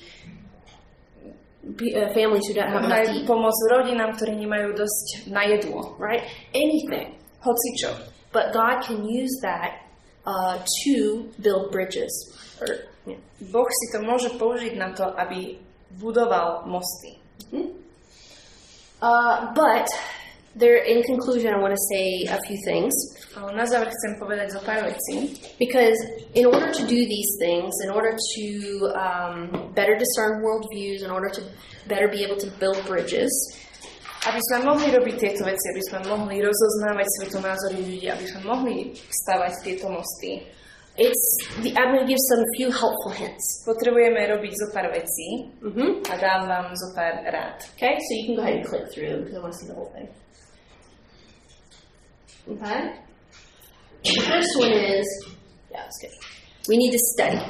families who don't have enough to eat, pomôcť rodinám, ktorí nemajú dosť na jedlo. right? Anything. Hocičo. But God can use that uh, to build bridges. Or, yeah. Boh si to môže použiť na to, aby budoval mosty. Uh, but there, in conclusion, I want to say a few things. Na záver chcem povedať zo pár vecí. Because in order to do these things, in order to um, better discern worldviews, in order to better be able to build bridges, Aby sme mohli robiť tieto veci, aby sme mohli rozoznávať svetonázory ľudí, aby sme mohli stavať tieto mosty, it's the, I'm going to give some few helpful hints. potrebujeme robiť zo pár vecí Mm-hmm. a dám vám zo pár rád. Okay, so you can go ahead and click through because I want to see the whole thing. Okay. The first one is, yeah. We need to study.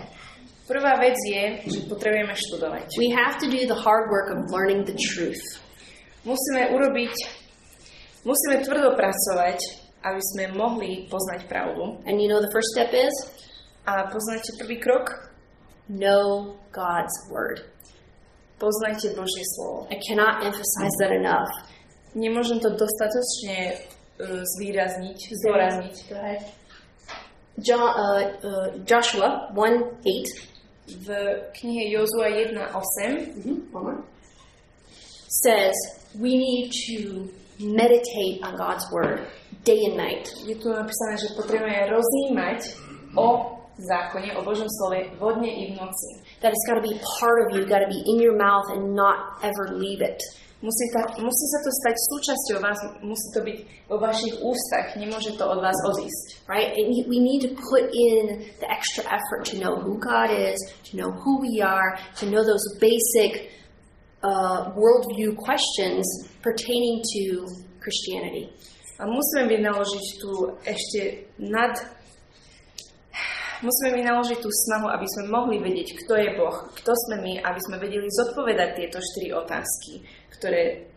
Prvá vec je, že potrebujeme študovať. We have to do the hard work of learning the truth. Musíme urobiť, musíme tvrdo pracovať, aby sme mohli poznať pravdu. And you know the first step is A poznáte prvý krok? know God's word. Poznajte Božie slovo. I cannot emphasize that enough. Nemôžem to dostatočne zvýrazniť, zdôrazniť. Go ahead. John, uh, uh, Joshua 1 8 V knihe Jozua 1.8 mm-hmm, says we need to meditate on God's word day and night. je tu napísané, že potrebujeme rozímať o zákone, o Božom slove vodne i v noci. That it's got to be part of you, got to be in your mouth and not ever leave it. Musí, ta, musí sa to stať súčasťou vás, musí to byť vo vašich ústach, nemôže to od vás odísť. Right? And we need to put in the extra effort to know who God is, to know who we are, to know those basic uh, worldview questions pertaining to Christianity. A musíme vynaložiť tu ešte nad... Musíme vynaložiť tú snahu, aby sme mohli vedieť, kto je Boh, kto sme my, aby sme vedeli zodpovedať tieto štyri otázky, ktoré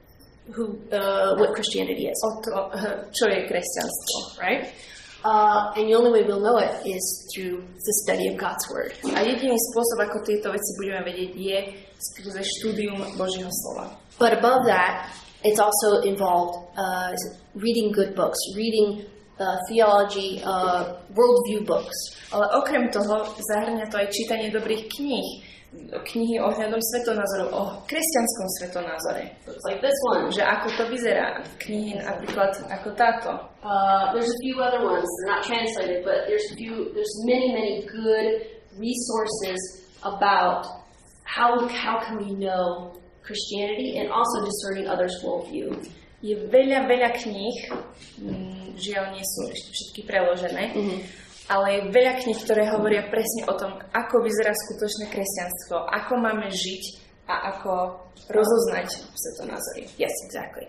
Who, uh, what Christianity is, o to, čo je kresťanstvo. right? Uh, and the only way we'll know it is through the study of God's Word. A jediný spôsob, ako tieto veci budeme vedieť, je skrze štúdium Božieho slova. But above that, it's also involved uh, reading good books, reading theology, uh, worldview books. Ale okrem toho zahrňa to aj čítanie dobrých kníh. Knihy ohľadom svetonázorov, o kresťanskom svetonázore. Like this one. Že ako to vyzerá. Knihy napríklad ako táto. Uh, there's a few other ones. They're not translated, but there's a few. There's many, many good resources about how how can we know Christianity and also discerning others' worldview. Je veľa, veľa kníh, mm, žiaľ nie sú ešte všetky preložené, Ale je veľa kníh, ktoré hovoria presne o tom, ako vyzerá skutočné kresťanstvo, ako máme žiť a ako rozoznať svetonázory. Yes, exactly.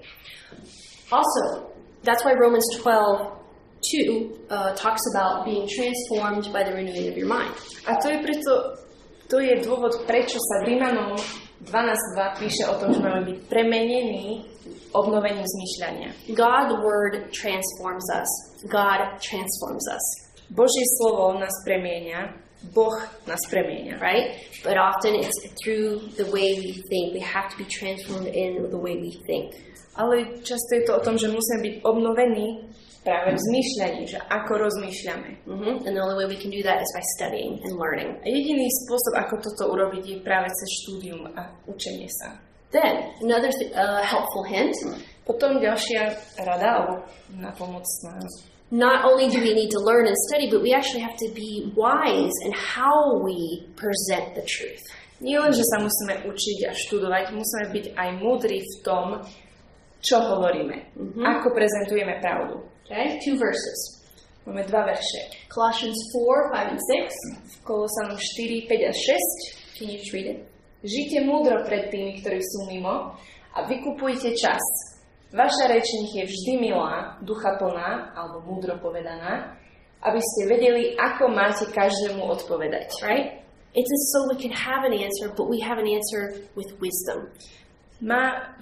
Also, that's why Romans 12, 2 uh, talks about being transformed by the renewing of your mind. A to je preto, to je dôvod, prečo sa Rímanom 12.2 píše o tom, že máme byť premenení obnovením zmýšľania. God word transforms us. God transforms us, Božie slovo nás premieňa, Boh nás premieňa. right? But often it's through the way we think. We have to be transformed in the way we think. Ale často je to o tom, že musíme byť obnovení práve v zmýšľaní, že ako rozmýšľame. hmm And the only way we can do that is by studying and learning. A jediný spôsob, ako toto urobiť, je práve cez štúdium a učenie sa. Then, another th- uh, helpful hint Potom ďalšia rada, alebo napomocná. not only do we need to learn and study, but we actually have to be wise in how we present the truth. Nie len, že sa musíme učiť a študovať, musíme byť aj múdri v tom, čo hovoríme, ako prezentujeme pravdu. Okay? Two verses Máme dva verše. Colossians 4 5 and 6. V Kolosanom 4, 5 a 6. Can you just read it? Žite múdro pred tými, ktorí sú mimo a vykupujte čas. Vaša reč nech je vždy milá, ducha plná alebo múdro povedaná, aby ste vedeli, ako máte každému odpovedať. Right? It's so we can have an answer, but we have an answer with wisdom. Má,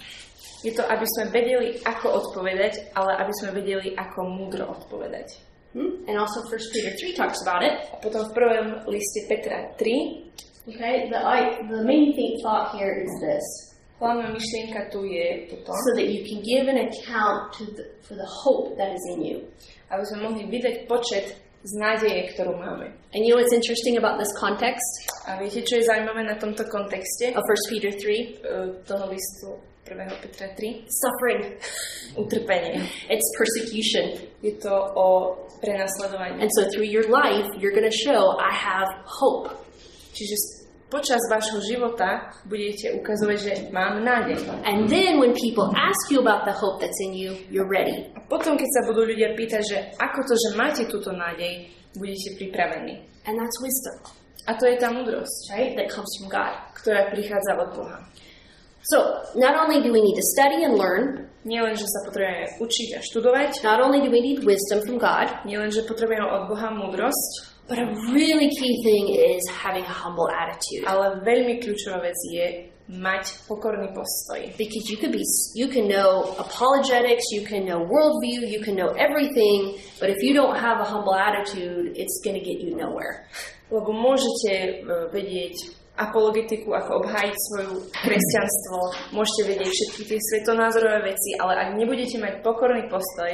je to, aby sme vedeli, ako odpovedať, ale aby sme vedeli, ako múdro odpovedať. Hmm? And also 1 Peter 3 talks about it. A potom v prvom liste Petra 3 Okay? The, I, the main thing, thought here is this. hlavná myšlienka tu je toto, So that you can give an account to the, for the hope that is in you. aby sme mohli vydať počet z nádeje, ktorú máme. And you know what's interesting about this context A viete, čo je zaujímavé na tomto kontexte of 1 Peter 3? e, toho listu 1. Petra 3? Suffering. Utrpenie. It's persecution. Je to o prenasledovaní. And so through your life, you're going to show, I have hope. Čiže počas vášho života budete ukazovať, že mám nádej. And then when people ask you about the hope that's in you, you're ready. A potom, keď sa budú ľudia pýtať, že ako to, že máte túto nádej, budete pripravení. And that's wisdom, A to je tá múdrosť, right? That comes from God. ktorá prichádza od Boha. So not only do we need to study and learn, Nie len, že sa potrebujeme učiť a študovať, not only do we need wisdom from God, nie len, že potrebujeme od Boha múdrosť, but a really key thing is having a humble attitude. ale veľmi kľúčová vec je mať pokorný postoj. Because you could be, you can know apologetics, you can know worldview, you can know everything, but if you don't have a humble attitude, it's going to get you nowhere. Lebo môžete vedieť apologetiku, ako obhájiť svoju kresťanstvo, môžete vedieť všetky tie svetonázorové veci, ale ak nebudete mať pokorný postoj,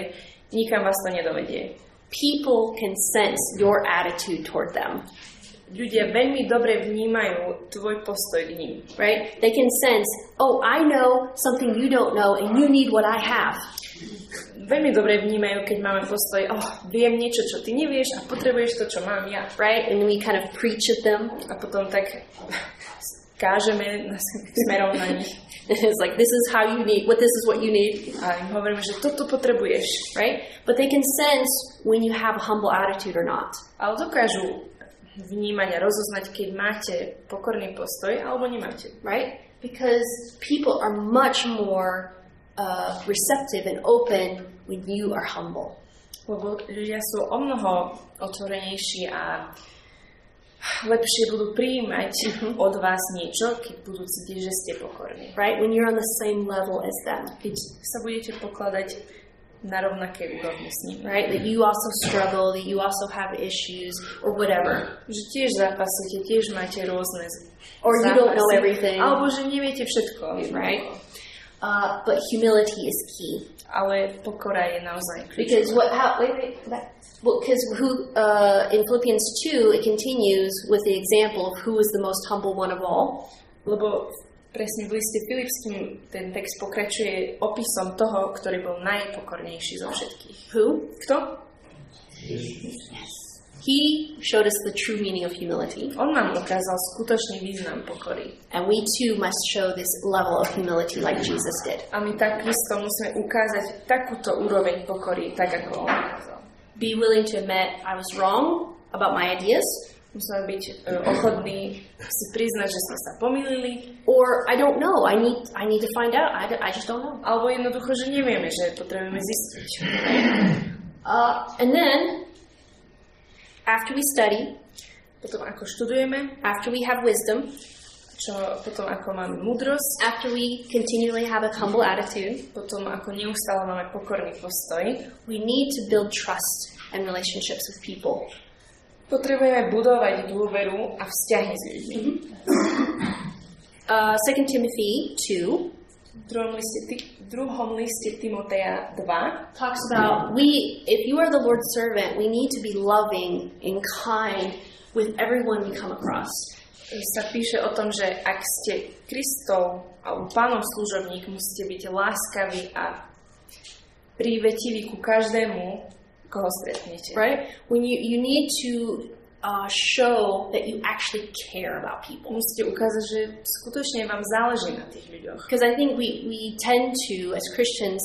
nikam vás to nedovedie. People can sense your attitude toward them, Ľudia veľmi dobre vnímajú tvoj postoj k ním. right? They can sense, oh, I know something you don't know, and you need what I have. Veľmi dobre vnímajú, keď máme postoj, oh, viem niečo, čo ty nevieš a potrebuješ to, čo mám ja. right? And we kind of preach at them. A potom tak kážeme smerom na nich *laughs* it's like this is how you need what this is what you need, a im hovoríme, že toto potrebuješ. right? But they can sense when you have a humble attitude or not. Ale dokážu vnímať a rozoznať, keď máte pokorný postoj alebo nemáte. right? Because people are much more uh, receptive and open when you are humble. Lebo ľudia sú o mnoho otvorenejší a lepšie budú prijímať od vás niečo, keď budú cítiť, že ste pokorní. Right? When you're on the same level as them, Keď sa budete pokladať na rovnaké úrovni s nimi. right? That you also struggle, that you also have issues, or whatever. Že tiež zápasíte, tiež máte rôzne Or you don't know zápasy, everything. Alebo že neviete všetko. Right? Uh, but humility is key. Ale pokora je naozaj Because what? How? Wait, wait. That, well, because who? Uh, in Philippians two, it continues with the example of who is the most humble one of all. Lebo presne v liste Filipským ten text pokračuje opisom toho, ktorý bol najpokornejší zo všetkých. Who? Kto? He showed us the true meaning of humility. On nám ukázal skutočný význam pokory. And we too must show this level of humility like Jesus did. A my takisto musíme ukázať takúto úroveň pokory, tak ako on ukázal. Be willing to admit I was wrong, about my ideas, Musíme byť e, ochotní si priznať, že sme sa pomýlili, or I don't know. I need I need to find out. I, I just don't know. alebo jednoducho, že nevieme, že potrebujeme zistiť. Uh, and then, after we study, Potom ako študujeme, after we have wisdom, čo, potom ako máme múdrosť, after we continually have a humble attitude, potom ako neustále máme pokorný postoj, we need to build trust and relationships with people. potrebujeme budovať dôveru a vzťahy s ľuďmi. Uh, 2 Timothy 2 V druhom liste, druhom liste Timoteja 2 talks about we, if you are the Lord's servant, we need to be loving and kind with everyone we come across. sa píše o tom, že ak ste Kristov alebo pánov služobník, musíte byť láskaví a prívetiví ku každému, koho stretnete. Right? When you, you need to uh, show that you actually care about people. Musíte ukázať, že skutočne vám záleží na tých ľuďoch. Because I think we, we tend to, as Christians,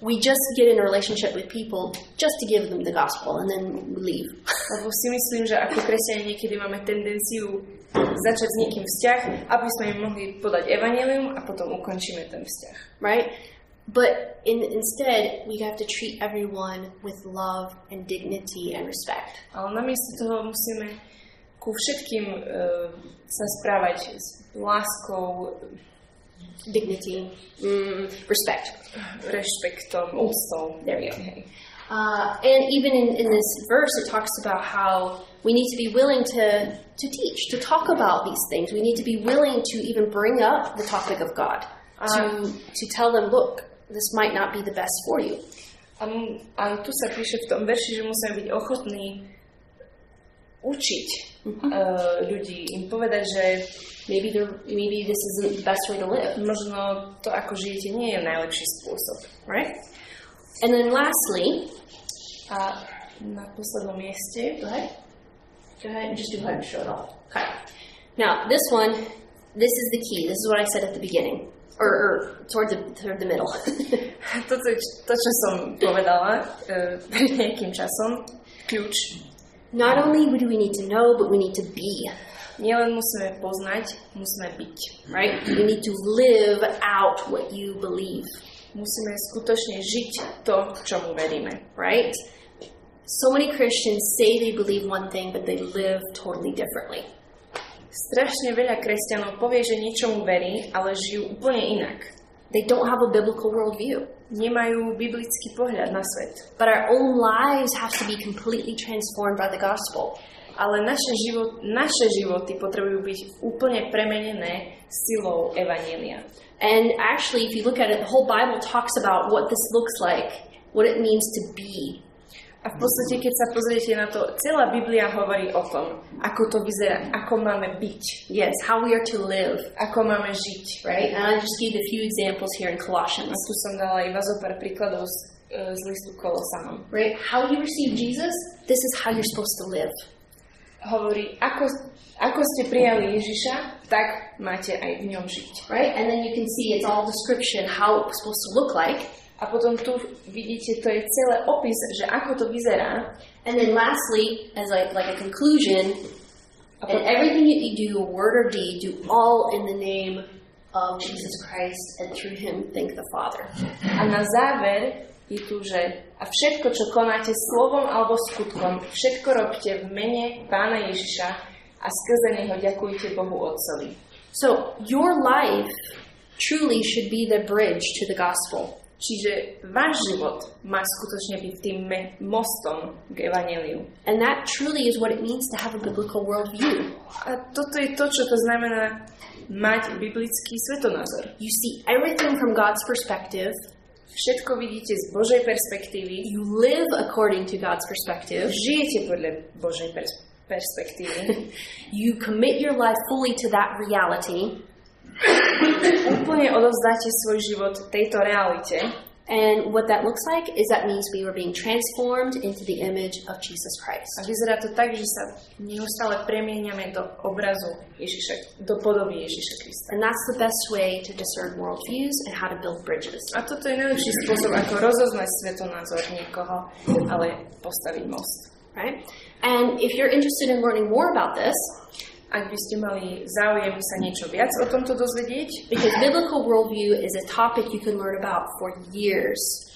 we just get in a relationship with people just to give them the gospel and then we leave. *laughs* Lebo si myslím, že ako kresťania niekedy máme tendenciu začať s niekým vzťah, aby sme im mohli podať evanelium a potom ukončíme ten vzťah. right? But in, instead, we have to treat everyone with love and dignity and respect. Ale namiesto toho musíme ku všetkým uh, sa správať s láskou, Dignity, mm, respect. rešpektom, úctou. There we go. Hej. Uh, and even in, in this verse, it talks about how we need to be willing to, to teach, to talk about these things. We need to be willing to even bring up the topic of God, to, to tell them, look, this might not be the best for you. A, m- a tu sa píše v tom verši, že musíme byť ochotní učiť uh, ľudí, im povedať, že Maybe, there, maybe this isn't the best way to live, možno to, ako žijete, nie je najlepší spôsob. right? And then lastly, A na poslednom mieste, Go ahead. Go ahead and just go ahead and show it off. Okay. Now, this one, this is the key. This is what I said at the beginning, or, or toward the toward the middle. toto je to, čo som povedala uh, pred nejakým časom, kľúč. Not only do we need to know, but we need to be. Nielen musíme poznať, musíme byť. Right? *clears throat* We need to live out what you believe. Musíme skutočne žiť to, čomu veríme. Right? So many Christians say they believe one thing, but they live totally differently. Strašne veľa kresťanov povie, že niečomu verí, ale žijú úplne inak. They don't have a biblical worldview. Nemajú biblický pohľad na svet. But our own lives have to be completely transformed by the gospel. Ale naše, život, naše životy potrebujú byť úplne premenené silou Evanielia. And actually, if you look at it, the whole Bible talks about what this looks like, what it means to be. A v podstate, keď sa pozriete na to, celá Biblia hovorí o tom, ako to vyzerá, ako máme byť, Yes, how we are to live, ako máme žiť. right? And I just gave a few examples here in A Colossians, tu som dala iba zo pár príkladov z, e, z listu Kolosanom. right? How you receive Jesus, this is how you're supposed to live. Hovorí, ako, ako ste prijali Ježiša, tak máte aj v ňom žiť. Right? And then you can see it's all description how it's supposed to look like. A potom tu vidíte, to je celé opis, že ako to vyzerá. And then lastly, as like, like a conclusion, A and everything that you do, word or deed, do all in the name of Jesus Christ and through him thank the Father. a na záver je tu, že a všetko, čo konáte slovom alebo skutkom, všetko robte v mene Pána Ježiša a skrze Neho ďakujte Bohu Otcovi. So your life truly should be the bridge to the gospel. Čiže váš život má skutočne byť tým mostom k Evangeliu. And that truly is what it means to have a biblical worldview. A toto je to, čo to znamená mať biblický svetonázor. You see everything from God's perspective, Všetko vidíte z Božej perspektívy, you live according to God's perspective, žijete podľa Božej pers- perspektívy, *laughs* you commit your life fully to that reality, úplne odovzdáte svoj život tejto realite and what that looks like is that means we are being transformed into the image of Jesus Christ. a vyzerá to tak, že sa neustále premieňame do obrazu Ježiša, do podoby Ježiša Krista. And that's the best way to discern worldviews and how to build bridges. A toto je najlepší spôsob, ako rozoznať svetonázor niekoho, ale postaviť most. right? And if you're interested in learning more about this, Ak by ste mali záujem sa niečo viac o tomto dozvedieť, because biblical worldview is a topic you can learn about for years.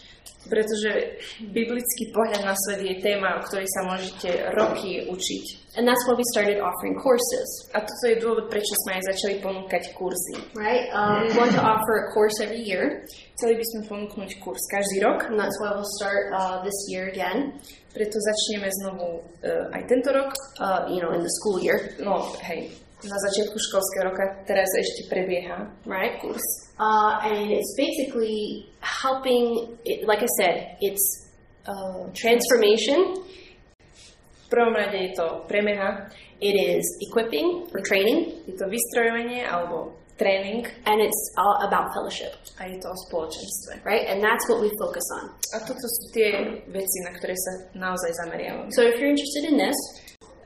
Pretože biblický pohľad na svet je téma, o ktorej sa môžete roky učiť. And that's why we started offering courses, A toto je dôvod, prečo sme aj začali ponúkať kurzy. right? Um, we want to offer a course every year, Chceli by sme ponúknuť kurz každý rok, and that's why we'll start uh, this year again, preto začneme znovu uh, aj tento rok. uh, you know, in the school year, No, hej, na začiatku školského roka, teraz ešte prebieha right? kurz. Uh, and it's basically helping, it, like I said, it's uh, transformation, V prvom rade je to premena, it is equipping or training, je to vystrojovanie alebo tréning and it's all about fellowship, a je to o spoločenstve. right? And that's what we focus on. A toto sú tie veci, na ktoré sa naozaj zameriavame. So if you're interested in this,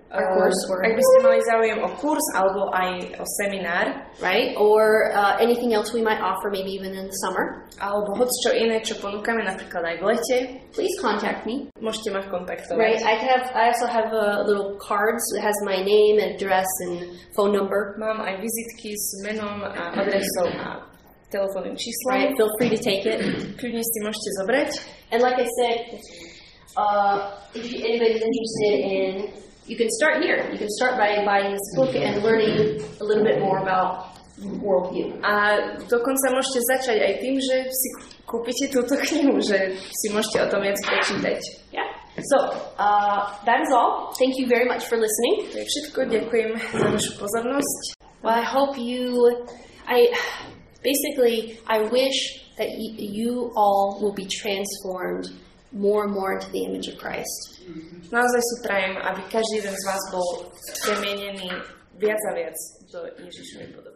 Uh, course, or, ak by ste mali záujem o kurz alebo aj o seminár, right, or uh, anything else we might offer, maybe even in the summer, alebo hoď čo iné, čo ponúkame napríklad aj v lete, please contact me. môžete ma kontaktovať. Right, I have. I also have uh, little cards that has my name, address, and phone number. Mám aj vizitky s menom a adresou a telefónnym číslom. Right, feel free to take it. Kľudne si môžete zobrať. And like I said, uh, if anybody's interested in, you can start here. You can start by buying this book and learning a little bit more about worldview. A dokonca môžete začať aj tým, že si kúpite túto *laughs* knihu, že si môžete o tom viac prečítať. Yeah. So uh, that is all. Thank you very much for listening. To všetko. Ďakujem za vašu pozornosť. Well, I hope you. I basically I wish that you all will be transformed more and more into the image of Christ. Naozaj si prajem, aby každý jeden z vás bol premenený viac a viac do Ježišovej podoby.